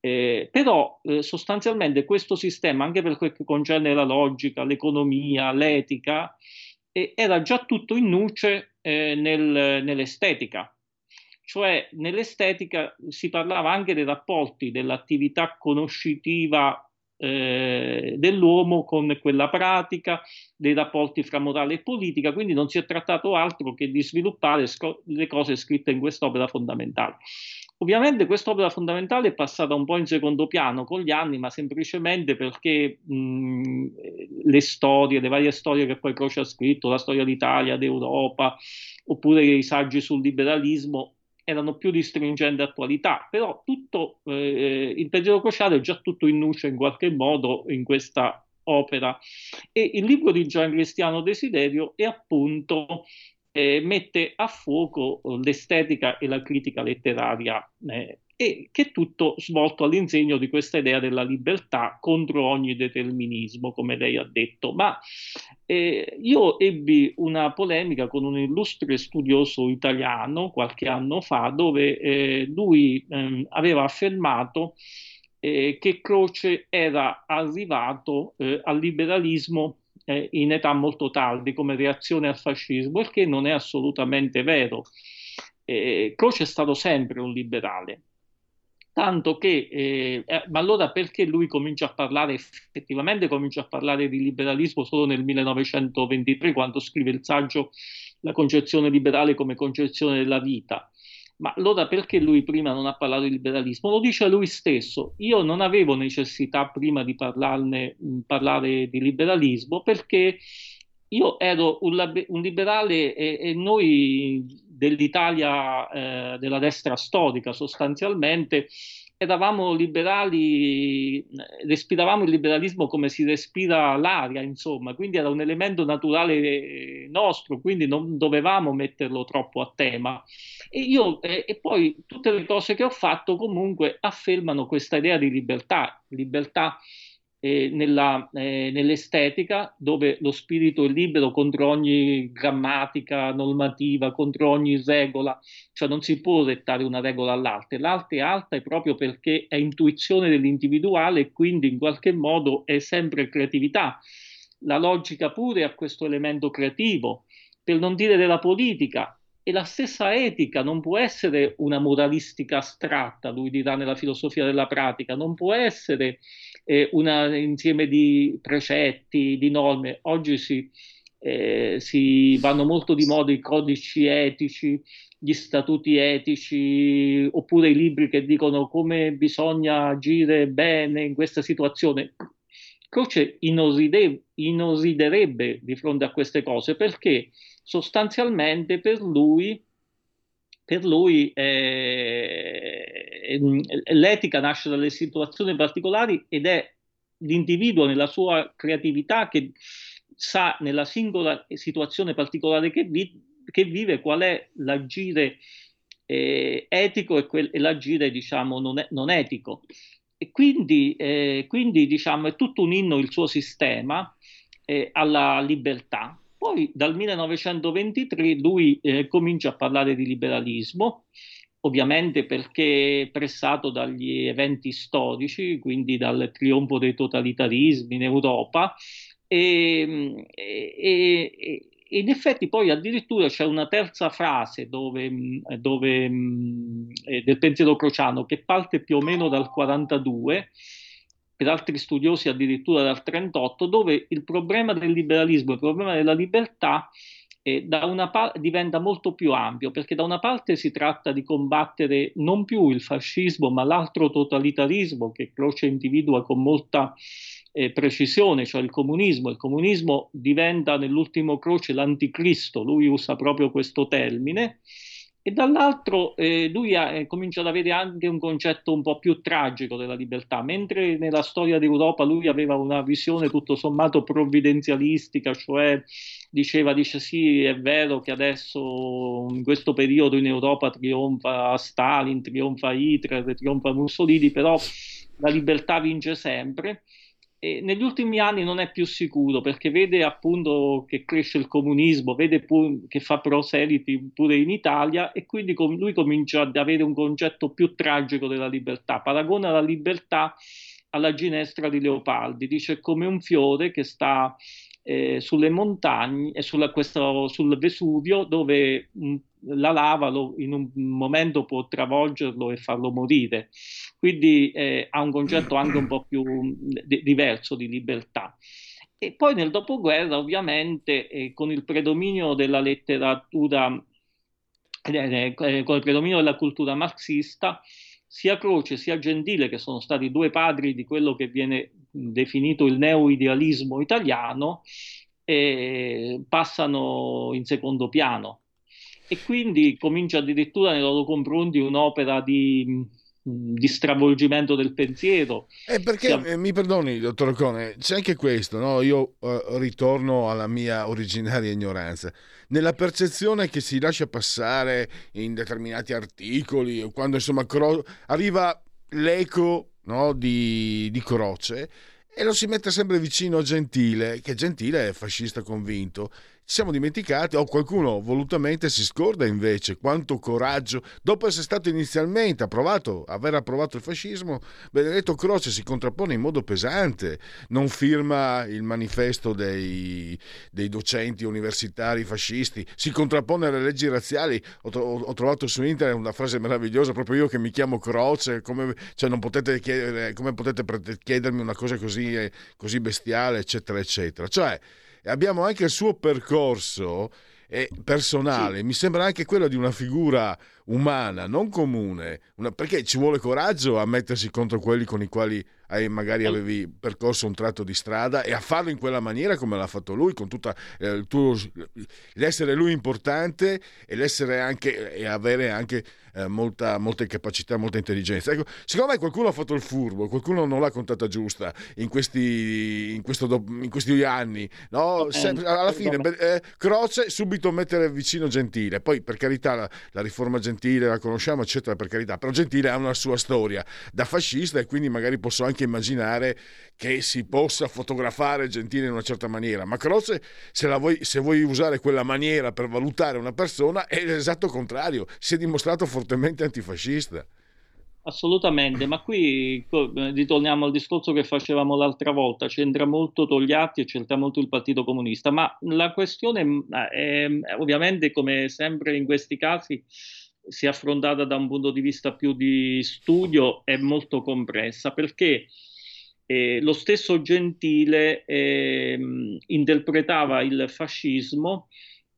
eh, però eh, sostanzialmente questo sistema, anche per quel che concerne la logica, l'economia, l'etica, eh, era già tutto in nuce eh, nel, nell'estetica cioè nell'estetica si parlava anche dei rapporti dell'attività conoscitiva eh, dell'uomo con quella pratica, dei rapporti fra morale e politica, quindi non si è trattato altro che di sviluppare sc- le cose scritte in quest'opera fondamentale. Ovviamente quest'opera fondamentale è passata un po' in secondo piano con gli anni, ma semplicemente perché mh, le storie, le varie storie che poi Croce ha scritto, la storia d'Italia, d'Europa, oppure i saggi sul liberalismo, erano più di stringente attualità, però tutto eh, il pensiero crociato è già tutto in nuce in qualche modo in questa opera. E il libro di Gian Cristiano Desiderio è appunto eh, mette a fuoco l'estetica e la critica letteraria eh, e che tutto svolto all'insegno di questa idea della libertà contro ogni determinismo, come lei ha detto. Ma eh, io ebbi una polemica con un illustre studioso italiano qualche anno fa, dove eh, lui eh, aveva affermato eh, che Croce era arrivato eh, al liberalismo eh, in età molto tardi come reazione al fascismo, il che non è assolutamente vero. Croce è stato sempre un liberale, tanto che, eh, eh, ma allora perché lui comincia a parlare, effettivamente comincia a parlare di liberalismo solo nel 1923, quando scrive il saggio La concezione liberale come concezione della vita? Ma allora perché lui prima non ha parlato di liberalismo? Lo dice lui stesso. Io non avevo necessità prima di parlarne, parlare di liberalismo perché io ero un, un liberale e, e, noi dell'Italia eh, della destra storica sostanzialmente eravamo liberali, respiravamo il liberalismo come si respira l'aria, insomma, quindi era un elemento naturale nostro, quindi non dovevamo metterlo troppo a tema. E, io, eh, e poi tutte le cose che ho fatto comunque affermano questa idea di libertà, libertà eh, nella, eh, nell'estetica, dove lo spirito è libero contro ogni grammatica normativa, contro ogni regola, cioè non si può dettare una regola all'arte. L'arte è alta è proprio perché è intuizione dell'individuale e quindi in qualche modo è sempre creatività. La logica pure ha questo elemento creativo, per non dire della politica, e la stessa etica non può essere una moralistica astratta, lui dirà nella filosofia della pratica, non può essere eh, un insieme di precetti, di norme. Oggi si, eh, si vanno molto di moda i codici etici, gli statuti etici, oppure i libri che dicono come bisogna agire bene in questa situazione. Croce inoside, inosiderebbe di fronte a queste cose perché sostanzialmente per lui per lui eh, l'etica nasce dalle situazioni particolari ed è l'individuo nella sua creatività che sa nella singola situazione particolare che, vi, che vive qual è l'agire eh, etico e, quel, e, l'agire diciamo non, è, non etico. E quindi, eh, quindi diciamo, è tutto un inno il suo sistema eh, alla libertà poi dal 1923 lui eh, comincia a parlare di liberalismo ovviamente perché pressato dagli eventi storici, quindi dal trionfo dei totalitarismi in Europa e, e, e in effetti poi addirittura c'è una terza frase dove, dove, eh, del pensiero crociano che parte più o meno dal 42 per altri studiosi addirittura dal 38 dove il problema del liberalismo, il problema della libertà eh, pa- diventa molto più ampio, perché da una parte si tratta di combattere non più il fascismo, ma l'altro totalitarismo che Croce individua con molta eh, precisione, cioè il comunismo. Il comunismo diventa nell'ultimo Croce l'anticristo, lui usa proprio questo termine e dall'altro eh, lui ha, eh, comincia ad avere anche un concetto un po' più tragico della libertà, mentre nella storia d'Europa lui aveva una visione tutto sommato provvidenzialistica, cioè diceva, dice sì, è vero che adesso in questo periodo in Europa trionfa Stalin, trionfa Hitler, trionfa Mussolini, però la libertà vince sempre e negli ultimi anni non è più sicuro perché vede appunto che cresce il comunismo, vede pu- che fa proseliti pure in Italia e quindi com- lui comincia ad avere un concetto più tragico della libertà, paragona la libertà alla ginestra di Leopoldi, dice come un fiore che sta eh, sulle montagne e sulla, questo, sul Vesuvio dove mh, la lava lo, in un momento può travolgerlo e farlo morire. Quindi eh, ha un concetto anche un po' più d- diverso di libertà. E poi nel dopoguerra, ovviamente, eh, con il predominio della letteratura, eh, eh, con il predominio della cultura marxista, sia Croce sia Gentile, che sono stati due padri di quello che viene definito il neoidealismo italiano, eh, passano in secondo piano e quindi comincia addirittura nei loro confronti un'opera di, di stravolgimento del pensiero. Eh, perché Siamo... eh, mi perdoni, dottor Cone, c'è anche questo, no? io eh, ritorno alla mia originaria ignoranza. Nella percezione che si lascia passare in determinati articoli, quando insomma cro- arriva l'eco no, di, di Croce e lo si mette sempre vicino a Gentile, che Gentile è fascista convinto siamo dimenticati o qualcuno volutamente si scorda invece quanto coraggio, dopo essere stato inizialmente approvato, aver approvato il fascismo, Benedetto Croce si contrappone in modo pesante, non firma il manifesto dei, dei docenti universitari fascisti, si contrappone alle leggi razziali, ho, ho, trovato su internet una frase meravigliosa, proprio io che mi chiamo Croce, come, cioè non potete chiedere, come potete chiedermi una cosa così, così bestiale, eccetera, eccetera. Cioè, abbiamo anche il suo percorso eh, personale, sì. mi sembra anche quello di una figura umana, non comune, una, perché ci vuole coraggio a mettersi contro quelli con i quali hai, magari avevi percorso un tratto di strada e a farlo in quella maniera come l'ha fatto lui, con tutta eh, il tuo, l'essere lui importante e l'essere anche e avere anche eh, molta, molte capacità, molta intelligenza. Ecco, secondo me qualcuno ha fatto il furbo, qualcuno non l'ha contata giusta in questi, in questo, in questi anni. No? Sempre, alla fine, eh, Croce subito mettere vicino Gentile, poi per carità la, la, riforma Gentile la conosciamo, eccetera, per carità, però Gentile ha una sua storia da fascista e quindi magari posso anche immaginare che si possa fotografare Gentile in una certa maniera, ma Croce se, vuoi, se vuoi usare quella maniera per valutare una persona è l'esatto contrario, si è dimostrato fortemente antifascista. Assolutamente, ma qui ritorniamo al discorso che facevamo l'altra volta, c'entra molto Togliatti e c'entra molto il Partito Comunista, ma la questione è, ovviamente come sempre in questi casi si è affrontata da un punto di vista più di studio, è molto complessa perché eh, lo stesso Gentile eh, interpretava il fascismo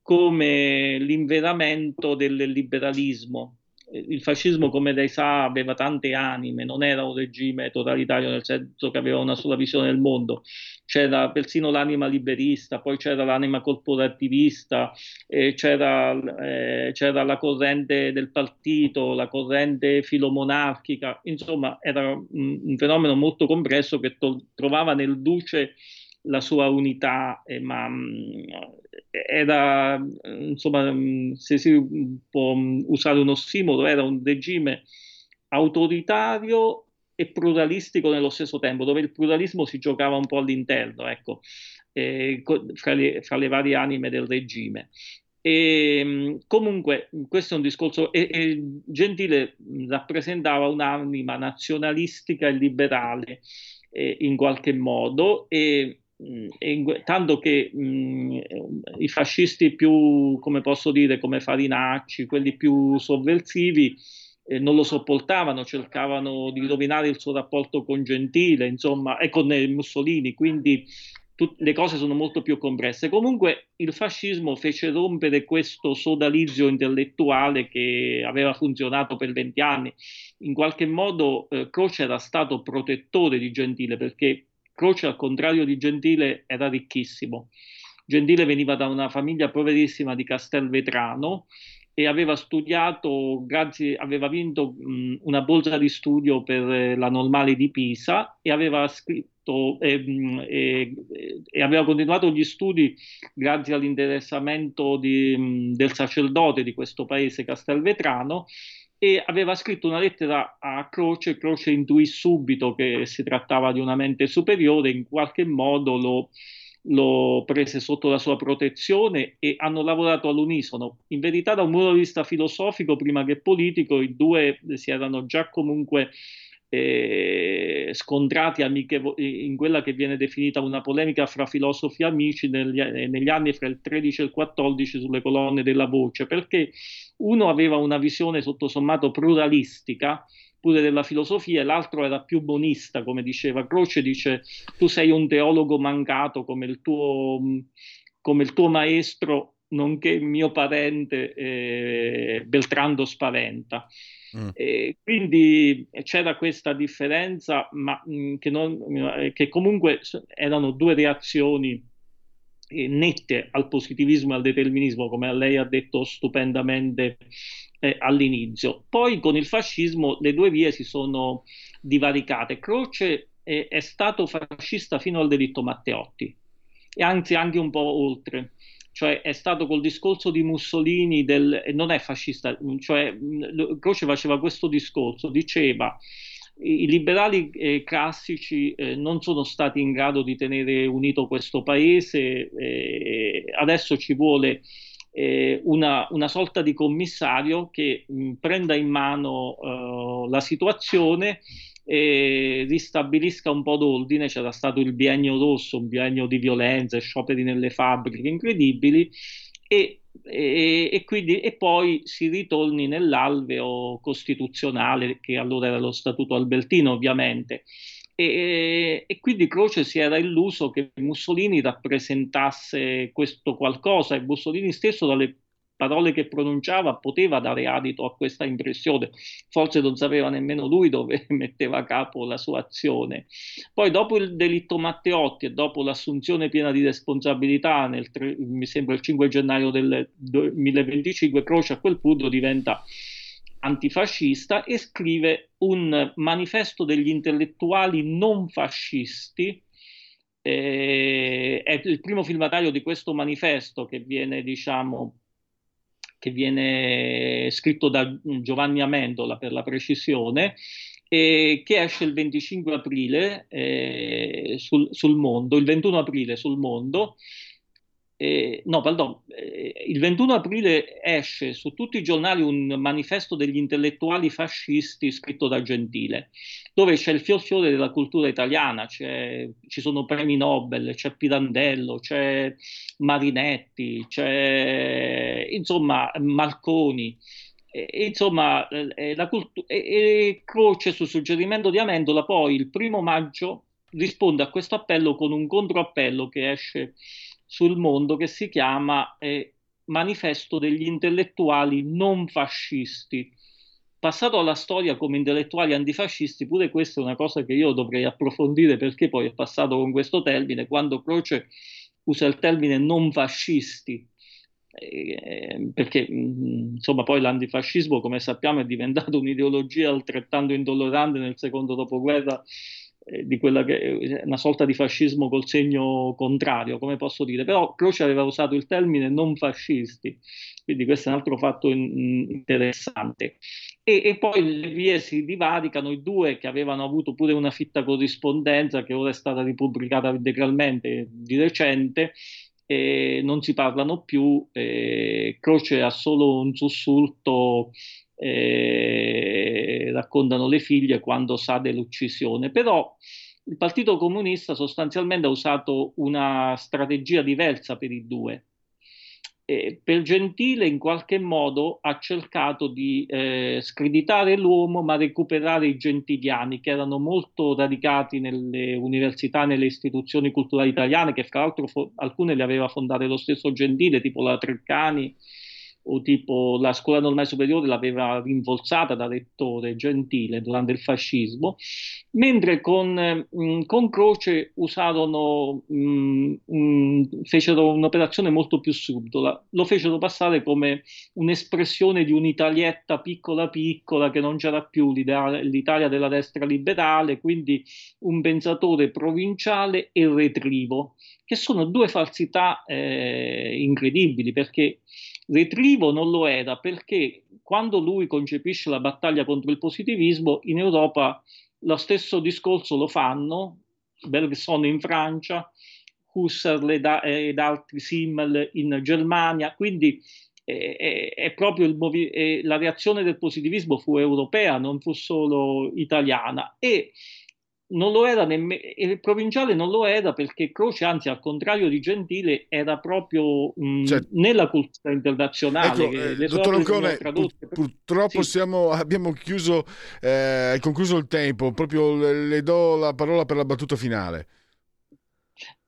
come l'inveramento del liberalismo il fascismo, come lei sa, aveva tante anime, non era un regime totalitario nel senso che aveva una sola visione del mondo, c'era persino l'anima liberista, poi c'era l'anima corporativista, eh, c'era, eh, c'era, la corrente del partito, la corrente filomonarchica, insomma era un, un fenomeno molto complesso che to- trovava nel duce la sua unità, eh, ma mh, era, insomma, mh, se si può usare un ossimolo, era un regime autoritario e pluralistico nello stesso tempo, dove il pluralismo si giocava un po' all'interno, ecco, eh, fra, le, fra, le, varie anime del regime. E, comunque, questo è un discorso. E, e Gentile rappresentava un'anima nazionalistica e liberale eh, in qualche modo, e, e, tanto che mh, i fascisti più, come posso dire, come Farinacci, quelli più sovversivi, eh, non lo sopportavano, cercavano di rovinare il suo rapporto con Gentile, insomma, e con eh, Mussolini, quindi tut- le cose sono molto più complesse. Comunque il fascismo fece rompere questo sodalizio intellettuale che aveva funzionato per 20 anni. In qualche modo eh, Croce era stato protettore di Gentile perché Croce, al contrario di Gentile, era ricchissimo. Gentile veniva da una famiglia poverissima di Castelvetrano e aveva studiato, grazie, aveva vinto mh, una borsa di studio per eh, la normale di Pisa e aveva scritto e, e, e aveva continuato gli studi grazie all'interessamento di, del sacerdote di questo paese castelvetrano e aveva scritto una lettera a Croce, Croce intuì subito che si trattava di una mente superiore, in qualche modo lo, lo prese sotto la sua protezione e hanno lavorato all'unisono. In verità, da un punto di vista filosofico, prima che politico, i due si erano già comunque eh, scontrati amichevo- in quella che viene definita una polemica fra filosofi amici negli, negli anni fra il 13 e il 14 sulle colonne della voce, perché uno aveva una visione tutto sommato pluralistica pure della filosofia, e l'altro era più bonista, come diceva Croce, dice tu sei un teologo mancato come il tuo, come il tuo maestro, nonché mio parente eh, Beltrando Spaventa. Mm. Quindi c'era questa differenza, ma mh, che, non, che comunque erano due reazioni eh, nette al positivismo e al determinismo, come lei ha detto stupendamente eh, all'inizio. Poi con il fascismo le due vie si sono divaricate. Croce è, è stato fascista fino al delitto Matteotti, e anzi anche un po' oltre cioè è stato col discorso di Mussolini del, non è fascista, cioè Croce faceva questo discorso, diceva i liberali eh, classici eh, non sono stati in grado di tenere unito questo paese, eh, adesso ci vuole eh, una, una, sorta di commissario che mh, prenda in mano uh, la situazione e ristabilisca un po' d'ordine. C'era stato il biennio rosso, un biennio di violenza, scioperi nelle fabbriche incredibili. E, e, e, quindi, e poi si ritorni nell'alveo costituzionale, che allora era lo Statuto Albertino, ovviamente. E, e, quindi Croce si era illuso che Mussolini rappresentasse questo qualcosa e Mussolini stesso dalle parole che pronunciava poteva dare adito a questa impressione, forse non sapeva nemmeno lui dove metteva a capo la sua azione. Poi dopo il delitto Matteotti e dopo l'assunzione piena di responsabilità, nel, mi sembra il 5 gennaio del 2025, Croce a quel punto diventa antifascista e scrive un manifesto degli intellettuali non fascisti. Eh, è il primo firmatario di questo manifesto che viene, diciamo, che viene scritto da Giovanni Amendola per la precisione, eh, che esce il 25 aprile eh, sul, sul mondo, il 21 aprile sul mondo eh, no, pardon, eh, il 21 aprile esce su tutti i giornali un manifesto degli intellettuali fascisti scritto da Gentile, dove c'è il fior fiore della cultura italiana, ci sono premi Nobel, c'è Pirandello, c'è Marinetti, c'è insomma Marconi. E, insomma, eh, cultu- e, e Croce, su suggerimento di Amendola, poi il primo maggio risponde a questo appello con un controappello che esce sul mondo che si chiama eh, Manifesto degli intellettuali non fascisti. Passato alla storia come intellettuali antifascisti, pure questa è una cosa che io dovrei approfondire perché poi è passato con questo termine, quando Croce usa il termine non fascisti, eh, perché mm, insomma poi l'antifascismo come sappiamo è diventato un'ideologia altrettanto intollerante nel secondo dopoguerra di quella che è una sorta di fascismo col segno contrario, come posso dire, però Croce aveva usato il termine non fascisti, quindi questo è un altro fatto in, interessante. E, e, poi le vie si divaricano, i due che avevano avuto pure una fitta corrispondenza che ora è stata ripubblicata integralmente di recente, eh, non si parlano più, eh, Croce ha solo un sussulto, eh, raccontano le figlie quando sa dell'uccisione, però il Partito Comunista sostanzialmente ha usato una strategia diversa per i due. Eh, per Gentile in qualche modo ha cercato di eh, screditare l'uomo ma recuperare i gentiliani che erano molto radicati nelle università, nelle istituzioni culturali italiane, che fra l'altro fo- alcune le aveva fondate lo stesso Gentile, tipo la Treccani o tipo la scuola normale superiore l'aveva rinforzata da rettore Gentile durante il fascismo, mentre con, mm, con Croce usarono, mh, mm, mh, fecero un'operazione molto più subdola, lo fecero passare come un'espressione di un'italietta piccola piccola che non c'era più l'Italia della destra liberale, quindi un pensatore provinciale e retrivo, che sono due falsità eh, incredibili perché Retrivo non lo era perché quando lui concepisce la battaglia contro il positivismo, in Europa lo stesso discorso lo fanno, Bergson in Francia, Husserl ed, altri Simmel in Germania, quindi è, è, è proprio il è, la reazione del positivismo fu europea, non fu solo italiana. E non lo era nemmeno, il provinciale non lo era perché Croce, anzi al contrario di Gentile, era proprio mh, cioè, nella cultura internazionale. Ecco, eh, dottor Ancone, pur, purtroppo sì. siamo, abbiamo chiuso, eh, concluso il tempo, proprio le, le do la parola per la battuta finale.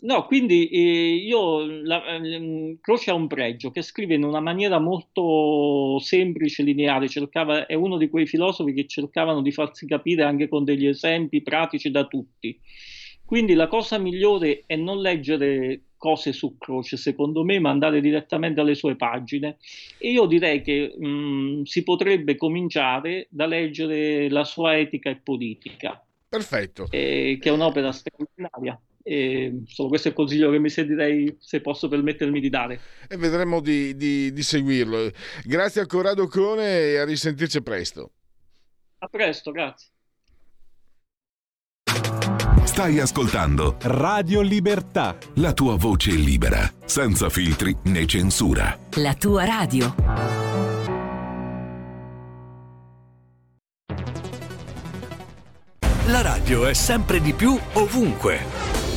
No, quindi eh, io, la, eh, Croce ha un pregio che scrive in una maniera molto semplice, lineare, cercava, è uno di quei filosofi che cercavano di farsi capire anche con degli esempi pratici da tutti. Quindi la cosa migliore è non leggere cose su Croce, secondo me, ma andare direttamente alle sue pagine. E io direi che mh, mm, si potrebbe cominciare da leggere la sua etica e politica. Perfetto. Eh, che è un'opera straordinaria. E insomma, questo è il consiglio che mi sentirei, se posso permettermi di dare. E vedremo di, di, di seguirlo. Grazie a Corrado Cone e a risentirci presto. A presto, grazie. Stai ascoltando Radio Libertà. La tua voce libera, senza filtri né censura. La tua radio. La radio è sempre di più ovunque.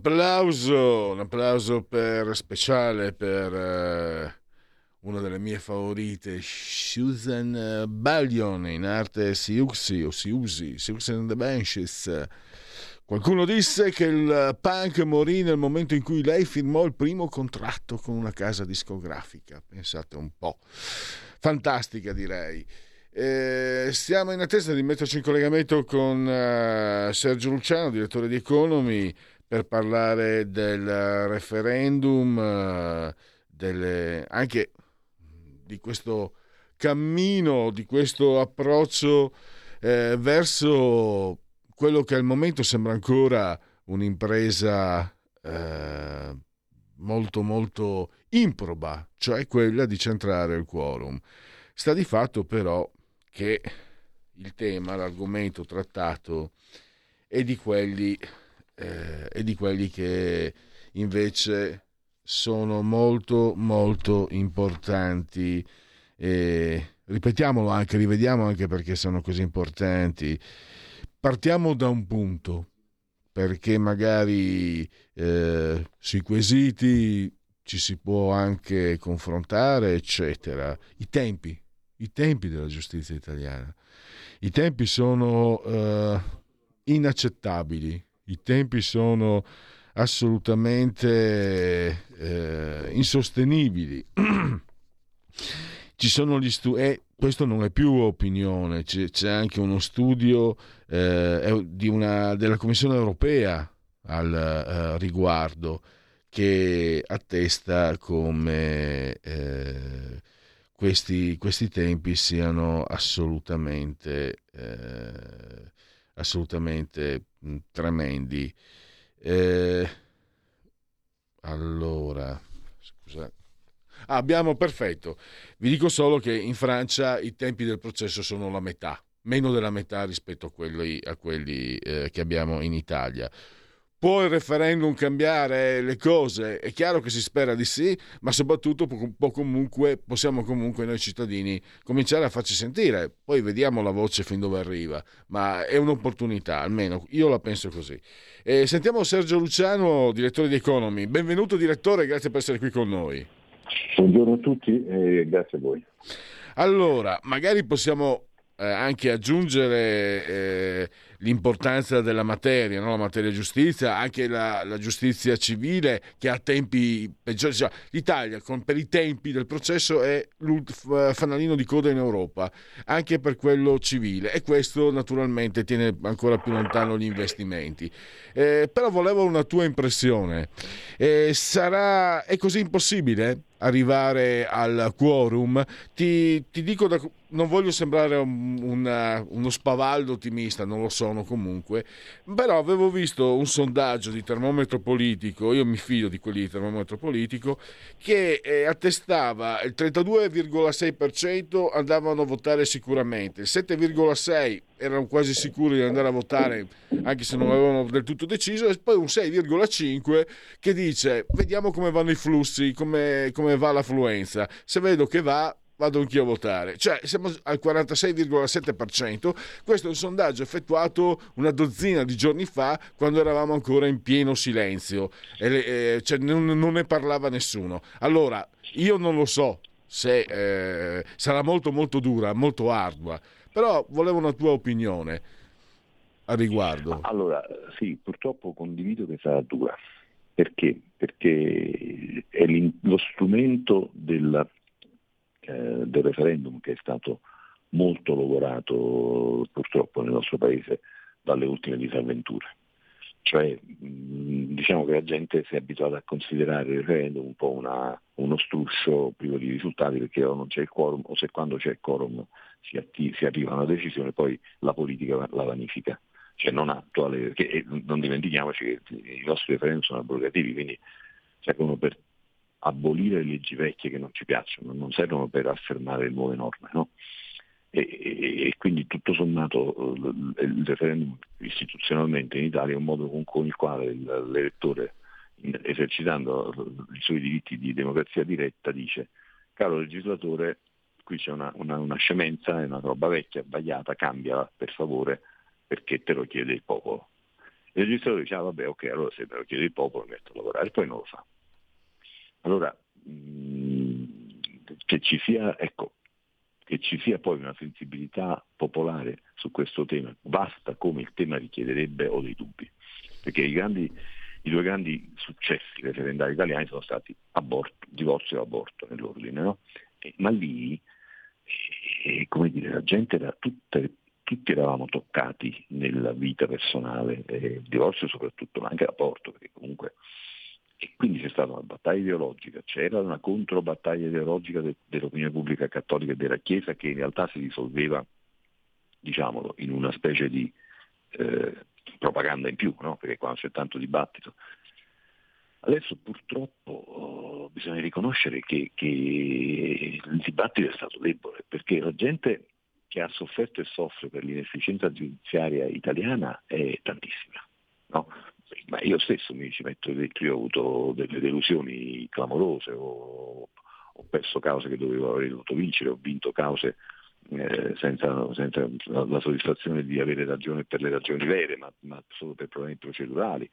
Applauso, un applauso per, speciale per eh, una delle mie favorite, Susan Ballion, in arte Siuxi o Siusi, Siuxi and the Benches. Qualcuno disse che il punk morì nel momento in cui lei firmò il primo contratto con una casa discografica. Pensate un po'. Fantastica direi. Eh, stiamo in attesa di metterci in collegamento con uh, Sergio Luciano, direttore di Economy, per parlare del referendum, uh, delle, anche di questo cammino, di questo approccio eh, verso quello che al momento sembra ancora un'impresa eh, molto molto improba, cioè quella di centrare il quorum. Sta di fatto però che il tema, l'argomento trattato è di quelli, eh, è di quelli che invece sono molto molto importanti e ripetiamolo anche, rivediamo anche perché sono così importanti. Partiamo da un punto, perché magari eh, sui quesiti ci si può anche confrontare, eccetera. I tempi, i tempi della giustizia italiana. I tempi sono eh, inaccettabili, i tempi sono assolutamente eh, insostenibili. Ci sono gli studi, e questo non è più opinione, c'è, c'è anche uno studio eh, una, della Commissione europea al eh, riguardo che attesta come eh, questi, questi, tempi siano assolutamente, eh, assolutamente tremendi. Eh, allora, scusate. Ah, abbiamo perfetto. Vi dico solo che in Francia i tempi del processo sono la metà, meno della metà rispetto a quelli, a quelli eh, che abbiamo in Italia. Può il referendum cambiare le cose? È chiaro che si spera di sì, ma soprattutto comunque, possiamo comunque noi cittadini cominciare a farci sentire. Poi vediamo la voce fin dove arriva, ma è un'opportunità, almeno io la penso così. E sentiamo Sergio Luciano, direttore di Economy. Benvenuto direttore, grazie per essere qui con noi. Buongiorno a tutti e grazie a voi. Allora, magari possiamo eh, anche aggiungere eh, l'importanza della materia, no? la materia giustizia, anche la, la, giustizia civile che ha tempi peggiori. Cioè, L'Italia con, per i tempi del processo è il fanalino di coda in Europa, anche per quello civile e questo naturalmente tiene ancora più lontano gli investimenti. Eh, però volevo una tua impressione. Eh, sarà, è così impossibile? Arrivare al quorum. Ti, ti dico, da, non voglio sembrare un, una, uno spavaldo ottimista, non lo sono comunque, però avevo visto un sondaggio di termometro politico, io mi fido di quelli di termometro politico, che eh, attestava il 32,6% andavano a votare sicuramente, il 7,6% erano quasi sicuri di andare a votare anche se non avevano del tutto deciso e poi un 6,5 che dice vediamo come vanno i flussi, come, come va l'affluenza, se vedo che va vado anch'io a votare. Cioè siamo al 46,7%. Questo è un sondaggio effettuato una dozzina di giorni fa quando eravamo ancora in pieno silenzio e eh, cioè, non, non, ne parlava nessuno. Allora, io non lo so se eh, sarà molto molto dura, molto ardua, però volevo una tua opinione a riguardo. Allora, sì, purtroppo condivido che sarà dura. Perché? Perché è lo strumento del, eh, del referendum che è stato molto logorato purtroppo nel nostro paese dalle ultime disavventure. Cioè, diciamo che la gente si è abituata a considerare il referendum un po' una, uno struscio privo di risultati perché o non c'è il quorum o se quando c'è il quorum si, atti- si arriva a una decisione poi la politica la vanifica. Cioè non attua le, perché non dimentichiamoci che i nostri referendum sono abrogativi, quindi servono per abolire le leggi vecchie che non ci piacciono, non servono per affermare nuove norme. No? E, e, e, quindi tutto sommato il referendum istituzionalmente in Italia è un modo con, il quale l'elettore esercitando i suoi diritti di democrazia diretta dice caro legislatore qui c'è una, una, una scemenza, è una roba vecchia, sbagliata, cambia per favore perché te lo chiede il popolo. il legislatore dice, ah, vabbè, ok, allora se me lo chiede il popolo mi metto a lavorare, poi non lo fa. Allora, mh, che ci sia, ecco, che ci sia poi una sensibilità popolare su questo tema, basta come il tema richiederebbe o dei dubbi, perché i, grandi, i due grandi successi referendari italiani sono stati aborto, divorzio e aborto nell'ordine, no? e, ma lì, e, come dire, la gente era tutta, tutti eravamo toccati nella vita personale, il divorzio soprattutto, ma anche l'aborto, perché comunque e quindi c'è stata una battaglia ideologica, c'era una controbattaglia ideologica de- dell'opinione pubblica cattolica e della Chiesa che in realtà si risolveva, diciamolo, in una specie di eh, propaganda in più, no? perché quando c'è tanto dibattito. Adesso purtroppo oh, bisogna riconoscere che, che il dibattito è stato debole, perché la gente che ha sofferto e soffre per l'inefficienza giudiziaria italiana è tantissima. No? ma io stesso mi ci metto dentro, io ho avuto delle delusioni clamorose, ho, ho perso cause che dovevo aver dovuto vincere, ho vinto cause eh, senza, senza la, soddisfazione di avere ragione per le ragioni vere, ma, ma solo per problemi procedurali.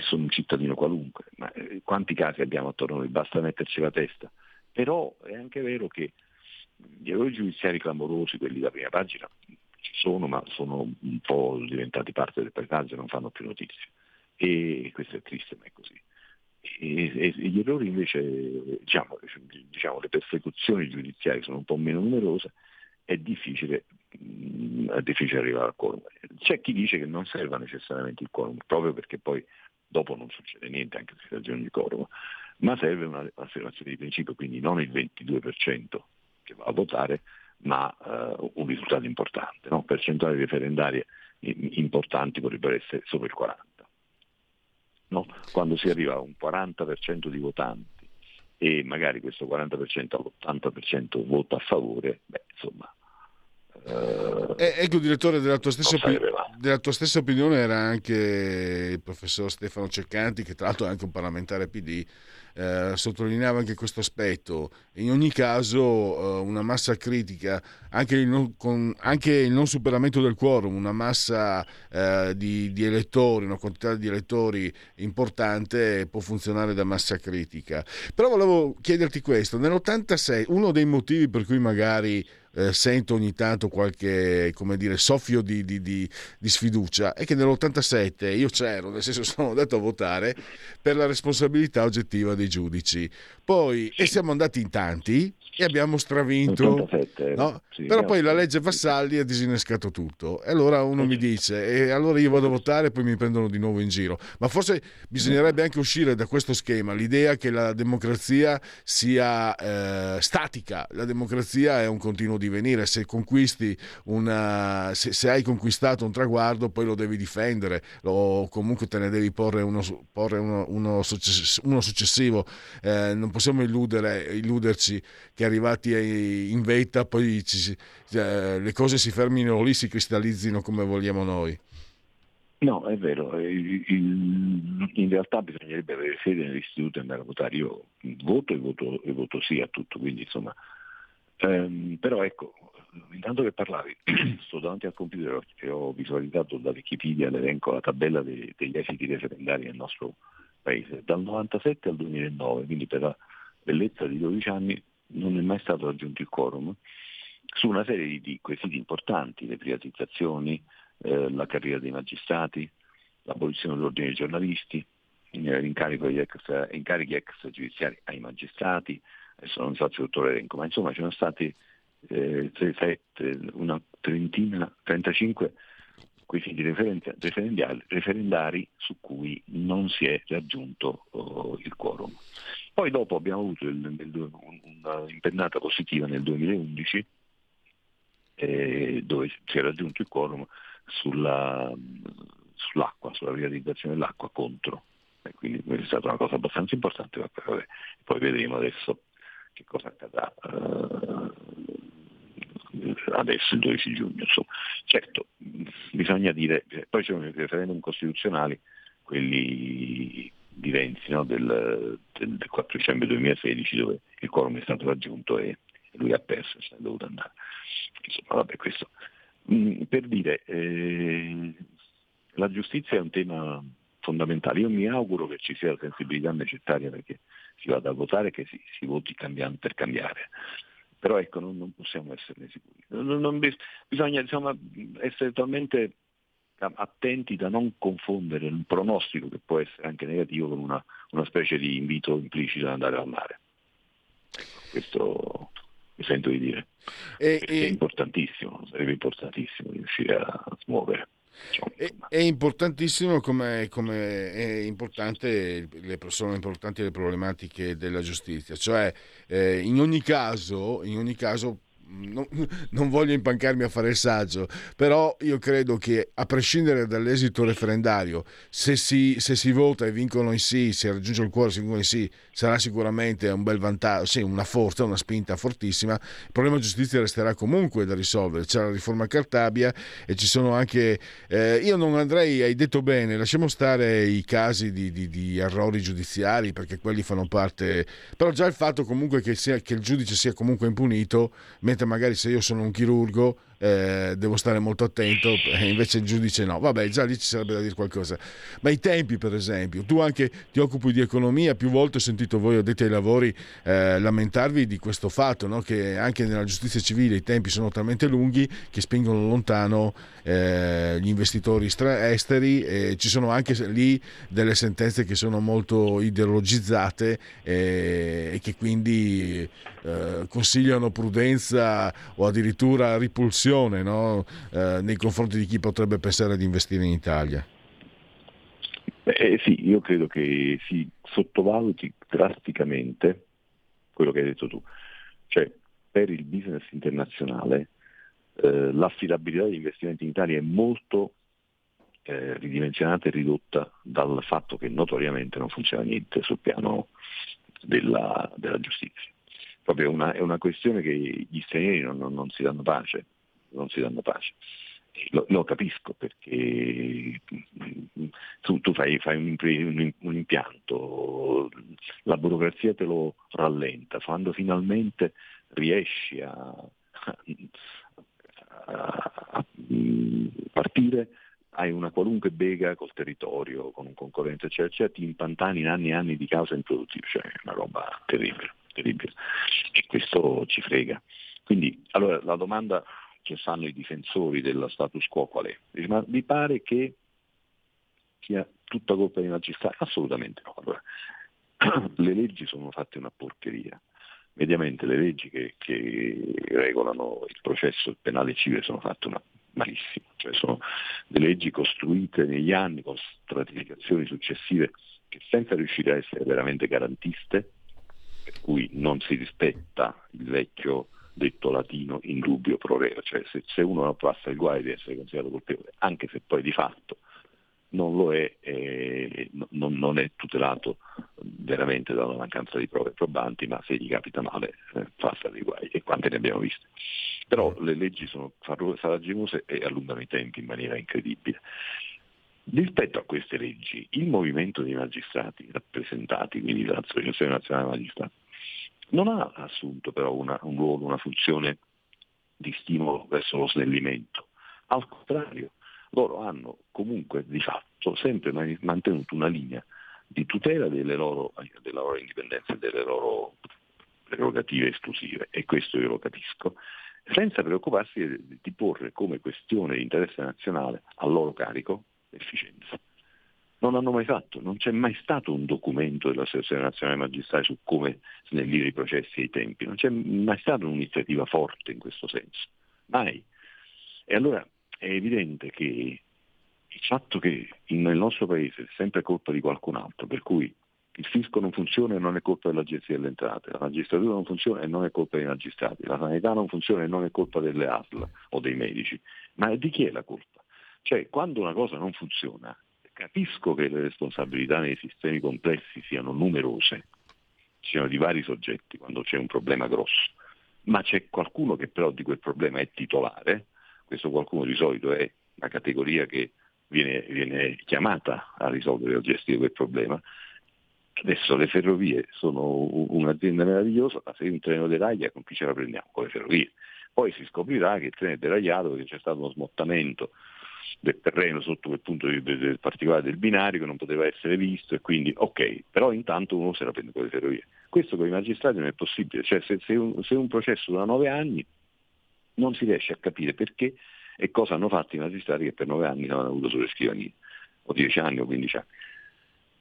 Sono un cittadino qualunque, ma eh, quanti casi abbiamo attorno a noi? Basta metterci la testa. Però è anche vero che gli errori giudiziari clamorosi, quelli da prima pagina, ci sono, ma sono un po' diventati parte del paesaggio, non fanno più notizie. E questo è triste, ma è così. E, e gli errori invece, diciamo, diciamo, le persecuzioni giudiziarie sono un po' meno numerose, è difficile, mh, mm, è difficile arrivare al quorum. C'è chi dice che non serva necessariamente il quorum, proprio perché poi dopo non succede niente anche se ragioni di quorum, ma serve un'affermazione di principio, quindi non il 22% che va a votare, ma uh, un risultato importante. No? Percentuali referendarie importanti potrebbero essere sopra il 40. No? Quando si arriva a un 40% di votanti e magari questo 40% all'80% vota a favore, beh, insomma, Uh, ecco direttore della tua, stessa opi- della tua, stessa opinione era anche il professor Stefano Ceccanti che tra l'altro è anche un parlamentare PD eh, sottolineava anche questo aspetto. In ogni caso eh, una massa critica, anche il, non, con, anche il, non, superamento del quorum, una massa eh, di, di, elettori, una quantità di elettori importante può funzionare da massa critica. Però volevo chiederti questo, nell'86 uno dei motivi per cui magari eh, sento ogni tanto qualche come dire, soffio di, di, di, di, sfiducia è che nell'87 io c'ero, nel senso sono andato a votare per la responsabilità oggettiva dei giudici. Poi, e siamo andati in tanti, e abbiamo stravinto. 87, no? sì, Però poi la legge Vassalli ha disinnescato tutto. E allora uno mi dice, e allora io vado a votare e poi mi prendono di nuovo in giro. Ma forse bisognerebbe anche uscire da questo schema, l'idea che la democrazia sia eh, statica. La democrazia è un continuo divenire. Se conquisti una, se, se, hai conquistato un traguardo, poi lo devi difendere, o comunque te ne devi porre uno, porre uno, uno, uno successivo. Eh, non possiamo illudere, illuderci che che arrivati in vetta poi ci, eh, le cose si fermino lì, si cristallizzino come vogliamo noi. No, è vero, in realtà bisognerebbe avere fede nell'istituto e andare a votare. Io voto e voto, e voto sì a tutto, quindi insomma. Ehm, però ecco, intanto che parlavi, sto davanti al computer e ho visualizzato da Wikipedia l'elenco, la tabella dei, degli esiti referendari nel nostro paese, dal 97 al 2009, quindi per la bellezza di 12 anni non è mai stato raggiunto il quorum su una serie di, quesiti importanti, le privatizzazioni, eh, la carriera dei magistrati, l'abolizione dell'ordine dei giornalisti, eh, ex, incarichi ex giudiziari ai magistrati, adesso non faccio tutto l'elenco, ma insomma ci sono stati eh, 7, una trentina, 35 quesiti referendari, referendari su cui non si è raggiunto oh, il quorum. Poi dopo abbiamo avuto un'impennata positiva nel 2011 eh, dove si è raggiunto il quorum sulla, sull'acqua, sulla privatizzazione dell'acqua contro. E quindi è stata una cosa abbastanza importante, ma poi, vedremo adesso che cosa accadrà. Uh, adesso il 12 giugno. Insomma. Certo, bisogna dire, poi c'è un referendum costituzionali, quelli di Renzi no? del, del, del, 4 dicembre 2016 dove il quorum è stato raggiunto e lui ha perso, se è dovuto andare. Insomma, vabbè, questo. Mm, per dire, eh, la giustizia è un tema fondamentale. Io mi auguro che ci sia la sensibilità necessaria perché si vada a votare e che si, si voti cambiando per cambiare. Però ecco, non, non possiamo esserne sicuri. Non, non, bisogna insomma, essere talmente attenti da non confondere un pronostico che può essere anche negativo con una, una specie di invito implicito ad andare al mare. Questo mi sento di dire. E, e... È importantissimo, sarebbe importantissimo riuscire a smuovere. È, è, importantissimo come, come, è importante le, sono importanti le problematiche della giustizia, cioè eh, in ogni caso, in ogni caso non, non, voglio impancarmi a fare il saggio, però io credo che a prescindere dall'esito referendario, se si, se si vota e vincono i sì, se raggiunge il cuore e si vincono i sì, sarà sicuramente un bel vantaggio, sì, una forza, una spinta fortissima. Il problema giustizia resterà comunque da risolvere. C'è la riforma Cartabia e ci sono anche... Eh, io non andrei, hai detto bene, lasciamo stare i casi di, di, di, errori giudiziari perché quelli fanno parte... Però già il fatto comunque che, sia, che il giudice sia comunque impunito, mentre magari se io sono un chirurgo eh, devo stare molto attento e invece il giudice no. Vabbè, già lì ci sarebbe da dire qualcosa. Ma i tempi, per esempio, tu anche ti occupi di economia, più volte ho sentito voi addetti ai lavori eh, lamentarvi di questo fatto, no? che anche nella giustizia civile i tempi sono talmente lunghi che spingono lontano eh, gli investitori esteri e ci sono anche lì delle sentenze che sono molto ideologizzate eh, e che quindi eh, consigliano prudenza o addirittura ripulsione no? eh, nei confronti di chi potrebbe pensare di investire in Italia. Eh, sì, io credo che si sottovaluti drasticamente quello che hai detto tu, cioè per il business internazionale eh, l'affidabilità degli investimenti in Italia è molto eh, ridimensionata e ridotta dal fatto che notoriamente non funziona niente sul piano della, della giustizia proprio una, è una questione che gli stranieri non, non, non, si danno pace, non si danno pace. Lo, lo capisco perché tu, tu fai, fai un, un, un, impianto, la burocrazia te lo rallenta, quando finalmente riesci a, a, a partire hai una qualunque bega col territorio, con un concorrente, eccetera, eccetera, ti impantani in anni e anni di causa improduttiva, cioè è una roba terribile terribile. E questo ci frega. Quindi, allora, la domanda che fanno i difensori dello status quo qual è? Ma vi pare che sia tutta colpa dei magistrati? Assolutamente no. Allora, le leggi sono fatte una porcheria. Mediamente le leggi che, che regolano il processo penale civile sono fatte una malissimo, cioè sono delle leggi costruite negli anni con stratificazioni successive che senza riuscire a essere veramente garantiste per cui non si rispetta il vecchio detto latino in dubbio pro reo, cioè se, se uno non passa il guai di essere considerato colpevole, anche se poi di fatto non lo è, eh, non, non, è tutelato veramente dalla mancanza di prove probanti, ma se gli capita male eh, passa dei guai e quante ne abbiamo viste. Però le leggi sono farraginose e allungano i tempi in maniera incredibile. Rispetto a queste leggi, il movimento dei magistrati rappresentati, quindi dall'Associazione Nazionale Magistrati, non ha assunto però una, un ruolo, una funzione di stimolo verso lo snellimento. Al contrario, loro hanno comunque di fatto sempre mantenuto una linea di tutela loro, della loro indipendenza e delle loro prerogative esclusive, e questo io lo capisco, senza preoccuparsi di, porre come questione di interesse nazionale a loro carico efficienza. Non hanno mai fatto, non c'è mai stato un documento dell'Associazione Nazionale Magistrati su come snellire i processi e i tempi, non c'è mai stata un'iniziativa forte in questo senso, mai. E allora è evidente che il fatto che nel nostro paese è sempre colpa di qualcun altro, per cui il fisco non funziona e non è colpa dell'agenzia delle entrate, la magistratura non funziona e non è colpa dei magistrati, la sanità non funziona e non è colpa delle ASL o dei medici, ma di chi è la colpa? Cioè, quando una cosa non funziona, capisco che le responsabilità nei sistemi complessi siano numerose, siano di vari soggetti quando c'è un problema grosso, ma c'è qualcuno che però di quel problema è titolare, questo qualcuno di solito è la categoria che viene, viene chiamata a risolvere o gestire quel problema. Adesso le ferrovie sono un'azienda meravigliosa, ma se un treno deraglia con chi ce la prendiamo? Con le ferrovie. Poi si scoprirà che il treno è deragliato perché c'è stato uno smottamento del terreno sotto quel punto di, del particolare del binario che non poteva essere visto e quindi ok, però intanto uno se la prende con le ferrovie. Questo con i magistrati non è possibile, cioè se, se, un, se un processo dura nove anni non si riesce a capire perché e cosa hanno fatto i magistrati che per nove anni non hanno avuto sulle scrivanie, o dieci anni o quindici anni.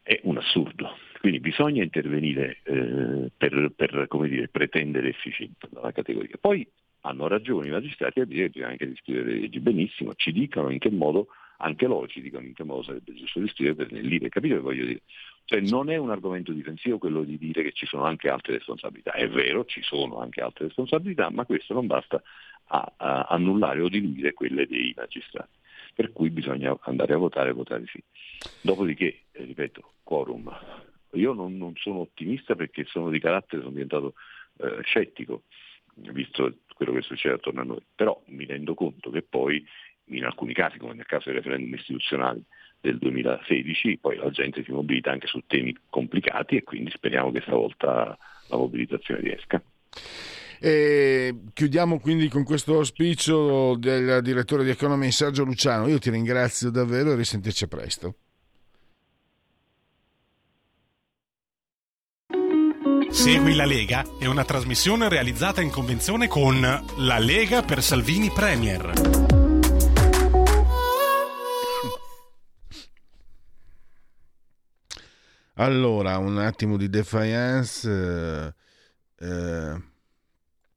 È un assurdo. Quindi bisogna intervenire eh, per, per dire, pretendere efficienza dalla categoria. Poi hanno ragione i magistrati a dire bisogna anche riscrivere le leggi benissimo, ci dicano in che modo, anche loro ci dicono in che modo sarebbe giusto riscrivere per snellire, capite che voglio dire? Cioè non è un argomento difensivo quello di dire che ci sono anche altre responsabilità, è vero, ci sono anche altre responsabilità, ma questo non basta a, a annullare o diluire quelle dei magistrati. Per cui bisogna andare a votare e votare sì. Dopodiché, eh, ripeto, quorum. Io non, non, sono ottimista perché sono di carattere, sono diventato eh, scettico, visto quello che succede attorno a noi, però mi rendo conto che poi in alcuni casi, come nel caso dei referendum istituzionali del 2016, poi la gente si mobilita anche su temi complicati e quindi speriamo che stavolta la mobilitazione riesca. E chiudiamo quindi con questo auspicio del direttore di Economy Sergio Luciano. Io ti ringrazio davvero e risentirci presto. Segui la Lega è una trasmissione realizzata in convenzione con La Lega per Salvini Premier. Allora, un attimo di defiance. Eh, eh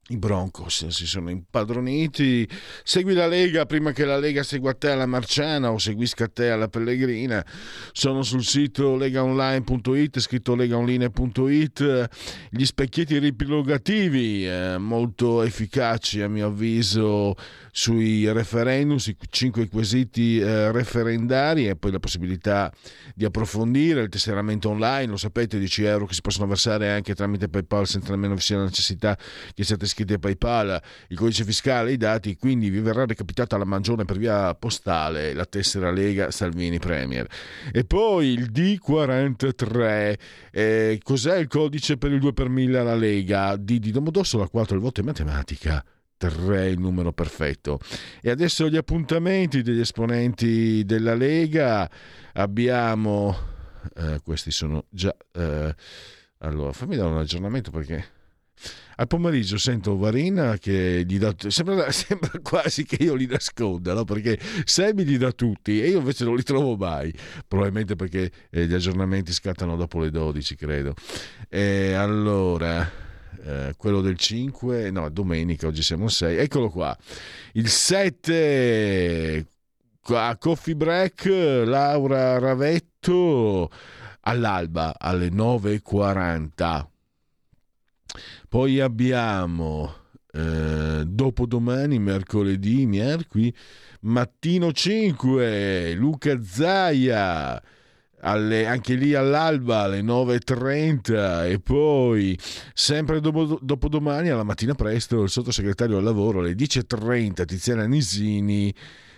i Broncos si sono impadroniti. Segui la Lega prima che la Lega segua te alla Marciana o seguisca te alla Pellegrina. Sono sul sito legaonline.it, scritto legaonline.it. Gli specchietti ripilogativi, eh, molto efficaci a mio avviso sui referendum, sui cinque quesiti eh, referendari e poi la possibilità di approfondire il tesseramento online, lo sapete, 10 euro che si possono versare anche tramite PayPal senza nemmeno vi sia la necessità che siate iscritti a PayPal, il codice fiscale, i dati, quindi vi verrà recapitata la mangione per via postale la tessera Lega Salvini Premier. E poi il D43, eh, cos'è il codice per il 2 per 1000 alla Lega? D di Domodossola 4, il voto è matematica. 3 il numero perfetto. E adesso gli appuntamenti degli esponenti della Lega. Abbiamo, eh, questi sono già... Eh, allora, fammi dare un aggiornamento perché al pomeriggio sento Varina che gli dà sembra, sembra quasi che io li nasconda no? perché Semi gli dà tutti e io invece non li trovo mai probabilmente perché eh, gli aggiornamenti scattano dopo le 12 credo e allora eh, quello del 5, no, domenica, oggi siamo 6, eccolo qua, il 7 a Coffee Break, Laura Ravetto all'alba alle 9.40. Poi abbiamo eh, dopodomani, mercoledì, mercoledì, mattino 5, Luca Zaia alle, anche lì all'alba alle 9.30 e poi sempre dopo, dopodomani alla mattina presto il sottosegretario al lavoro alle 10.30 Tiziana Nisini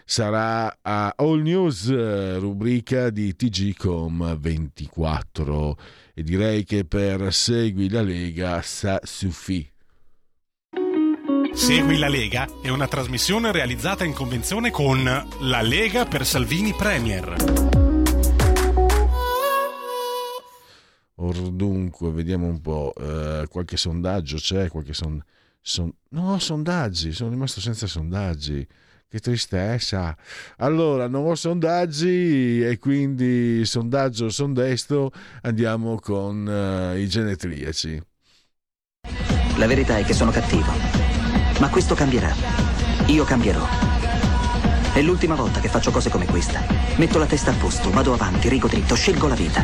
sarà a All News rubrica di TGcom 24 e direi che per Segui la Lega sa suffi. Segui la Lega è una trasmissione realizzata in convenzione con La Lega per Salvini Premier. Or dunque, vediamo un po', eh, qualche sondaggio c'è, qualche son, son, no, sondaggi, sono rimasto senza sondaggi. Che tristezza. Allora, non ho sondaggi e quindi sondaggio sondesto andiamo con uh, i genetriaci. La verità è che sono cattivo, ma questo cambierà. Io cambierò. È l'ultima volta che faccio cose come questa. Metto la testa a posto, vado avanti, rigo dritto, scelgo la vita.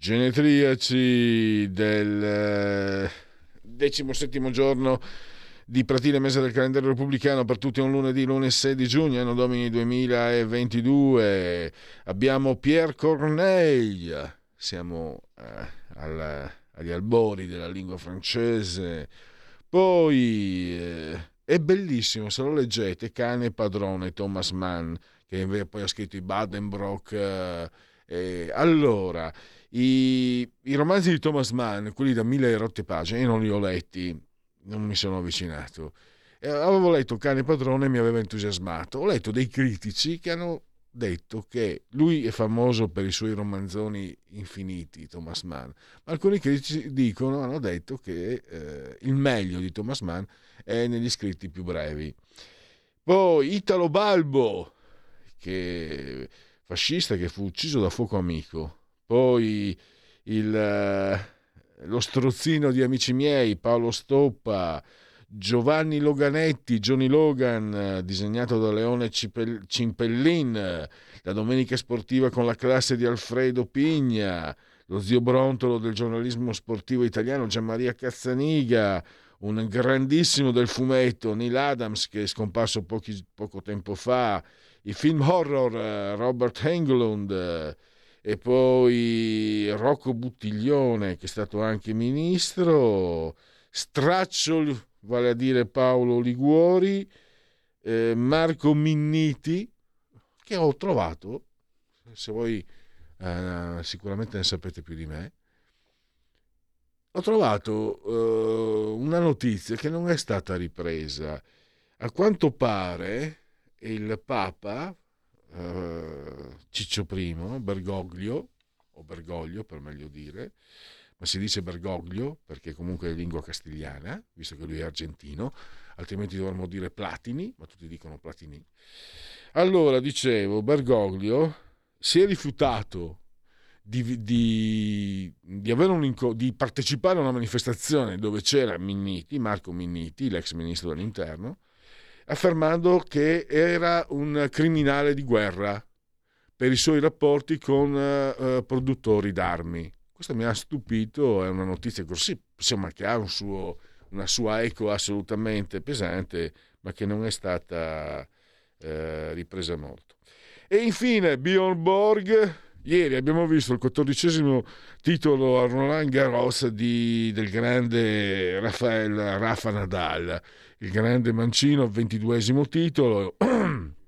genetriaci del eh, decimo settimo giorno di Pratile mese del calendario repubblicano per tutti un lunedì, lunedì 6 di giugno, anno domini 2022. Abbiamo Pierre Corneille, siamo eh, al, agli albori della lingua francese. Poi eh, è bellissimo, se lo leggete, Cane Padrone, Thomas Mann, che poi ha scritto i Badenbrock. Eh, allora, i, i, romanzi di Thomas Mann, quelli da mille rotte pagine, io non li ho letti, non mi sono avvicinato. Eh, avevo letto Cane Padrone e mi aveva entusiasmato. Ho letto dei critici che hanno detto che lui è famoso per i suoi romanzoni infiniti, Thomas Mann, ma alcuni critici dicono, hanno detto che eh, il meglio di Thomas Mann è negli scritti più brevi. Poi Italo Balbo, che fascista che fu ucciso da fuoco amico. Poi il, eh, lo strozzino di amici miei, Paolo Stoppa, Giovanni Loganetti, Johnny Logan, eh, disegnato da Leone Cimpellin, la domenica sportiva con la classe di Alfredo Pigna, lo zio brontolo del giornalismo sportivo italiano Gianmaria Cazzaniga, un grandissimo del fumetto Neil Adams che è scomparso pochi, poco tempo fa, i film horror eh, Robert Englund eh, e poi Rocco Buttiglione che è stato anche ministro, Straccio, vale a dire Paolo Liguori, eh, Marco Minniti che ho trovato, se voi eh, sicuramente ne sapete più di me, ho trovato uh, una notizia che non è stata ripresa. A quanto pare il Papa uh, Ciccio I, Bergoglio, o Bergoglio per meglio dire, ma si dice Bergoglio perché comunque è lingua castigliana, visto che lui è argentino, altrimenti dovremmo dire Platini, ma tutti dicono Platini. Allora, dicevo, Bergoglio si è rifiutato di, di, di, inco- di, partecipare a una manifestazione dove c'era Minniti, Marco Minniti, l'ex ministro dell'interno, affermando che era un criminale di guerra per i suoi rapporti con uh, produttori d'armi. Questo mi ha stupito, è una notizia così, insomma, che ha un suo, una sua eco assolutamente pesante, ma che non è stata uh, ripresa molto. E infine Bjorn Borg, Ieri abbiamo visto il quattordicesimo titolo a Roland Garros di, del grande Rafael Rafa Nadal, il grande mancino, ventiduesimo titolo.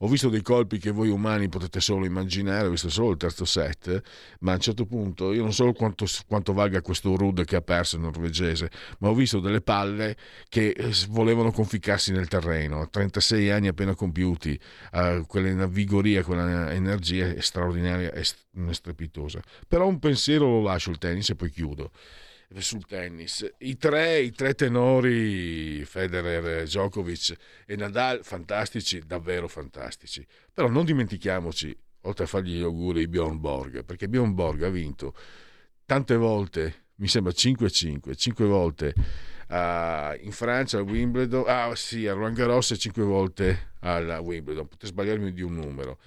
Ho visto dei colpi che voi umani potete solo immaginare, ho visto solo il terzo set, ma a un certo punto io non so quanto, quanto valga questo Rud che ha perso il norvegese, ma ho visto delle palle che eh, volevano conficcarsi nel terreno, 36 anni appena compiuti, uh, quella vigoria, quella energia straordinaria e strepitosa. Però un pensiero lo lascio il tennis e poi chiudo sul tennis. I tre, I tre, tenori, Federer, Djokovic e Nadal, fantastici, davvero fantastici. Però non dimentichiamoci, oltre a fargli gli auguri, Bjorn Borg, perché Bjorn Borg ha vinto tante volte, mi sembra 5-5, 5 volte uh, in Francia a Wimbledon, ah sì, a Roland Garros e 5 volte alla Wimbledon, potete sbagliarmi di un numero.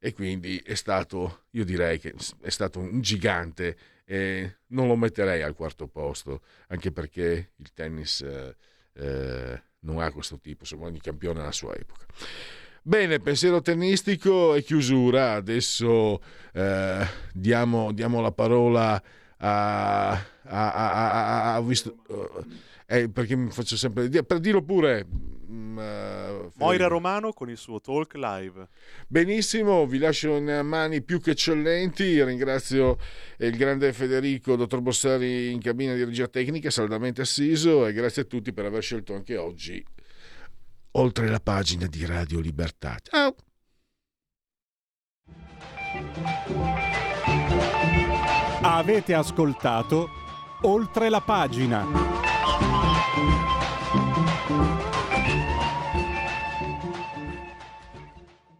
E quindi è stato, io direi che è stato un gigante e non lo metterei al quarto posto, anche perché il tennis eh, eh, non ha questo tipo, insomma ogni campione alla sua epoca. Bene, pensiero tennistico e chiusura. Adesso eh, diamo, diamo, la parola a... a, a, a, a visto, eh, perché mi faccio sempre... Per dirlo pure, uh, Moira Romano con il suo talk live. Benissimo, vi lascio in mani più che eccellenti. Ringrazio il grande Federico, dottor Bossari in cabina di regia tecnica, saldamente assiso e grazie a tutti per aver scelto anche oggi oltre la pagina di Radio Libertà. Ciao! Avete ascoltato oltre la pagina.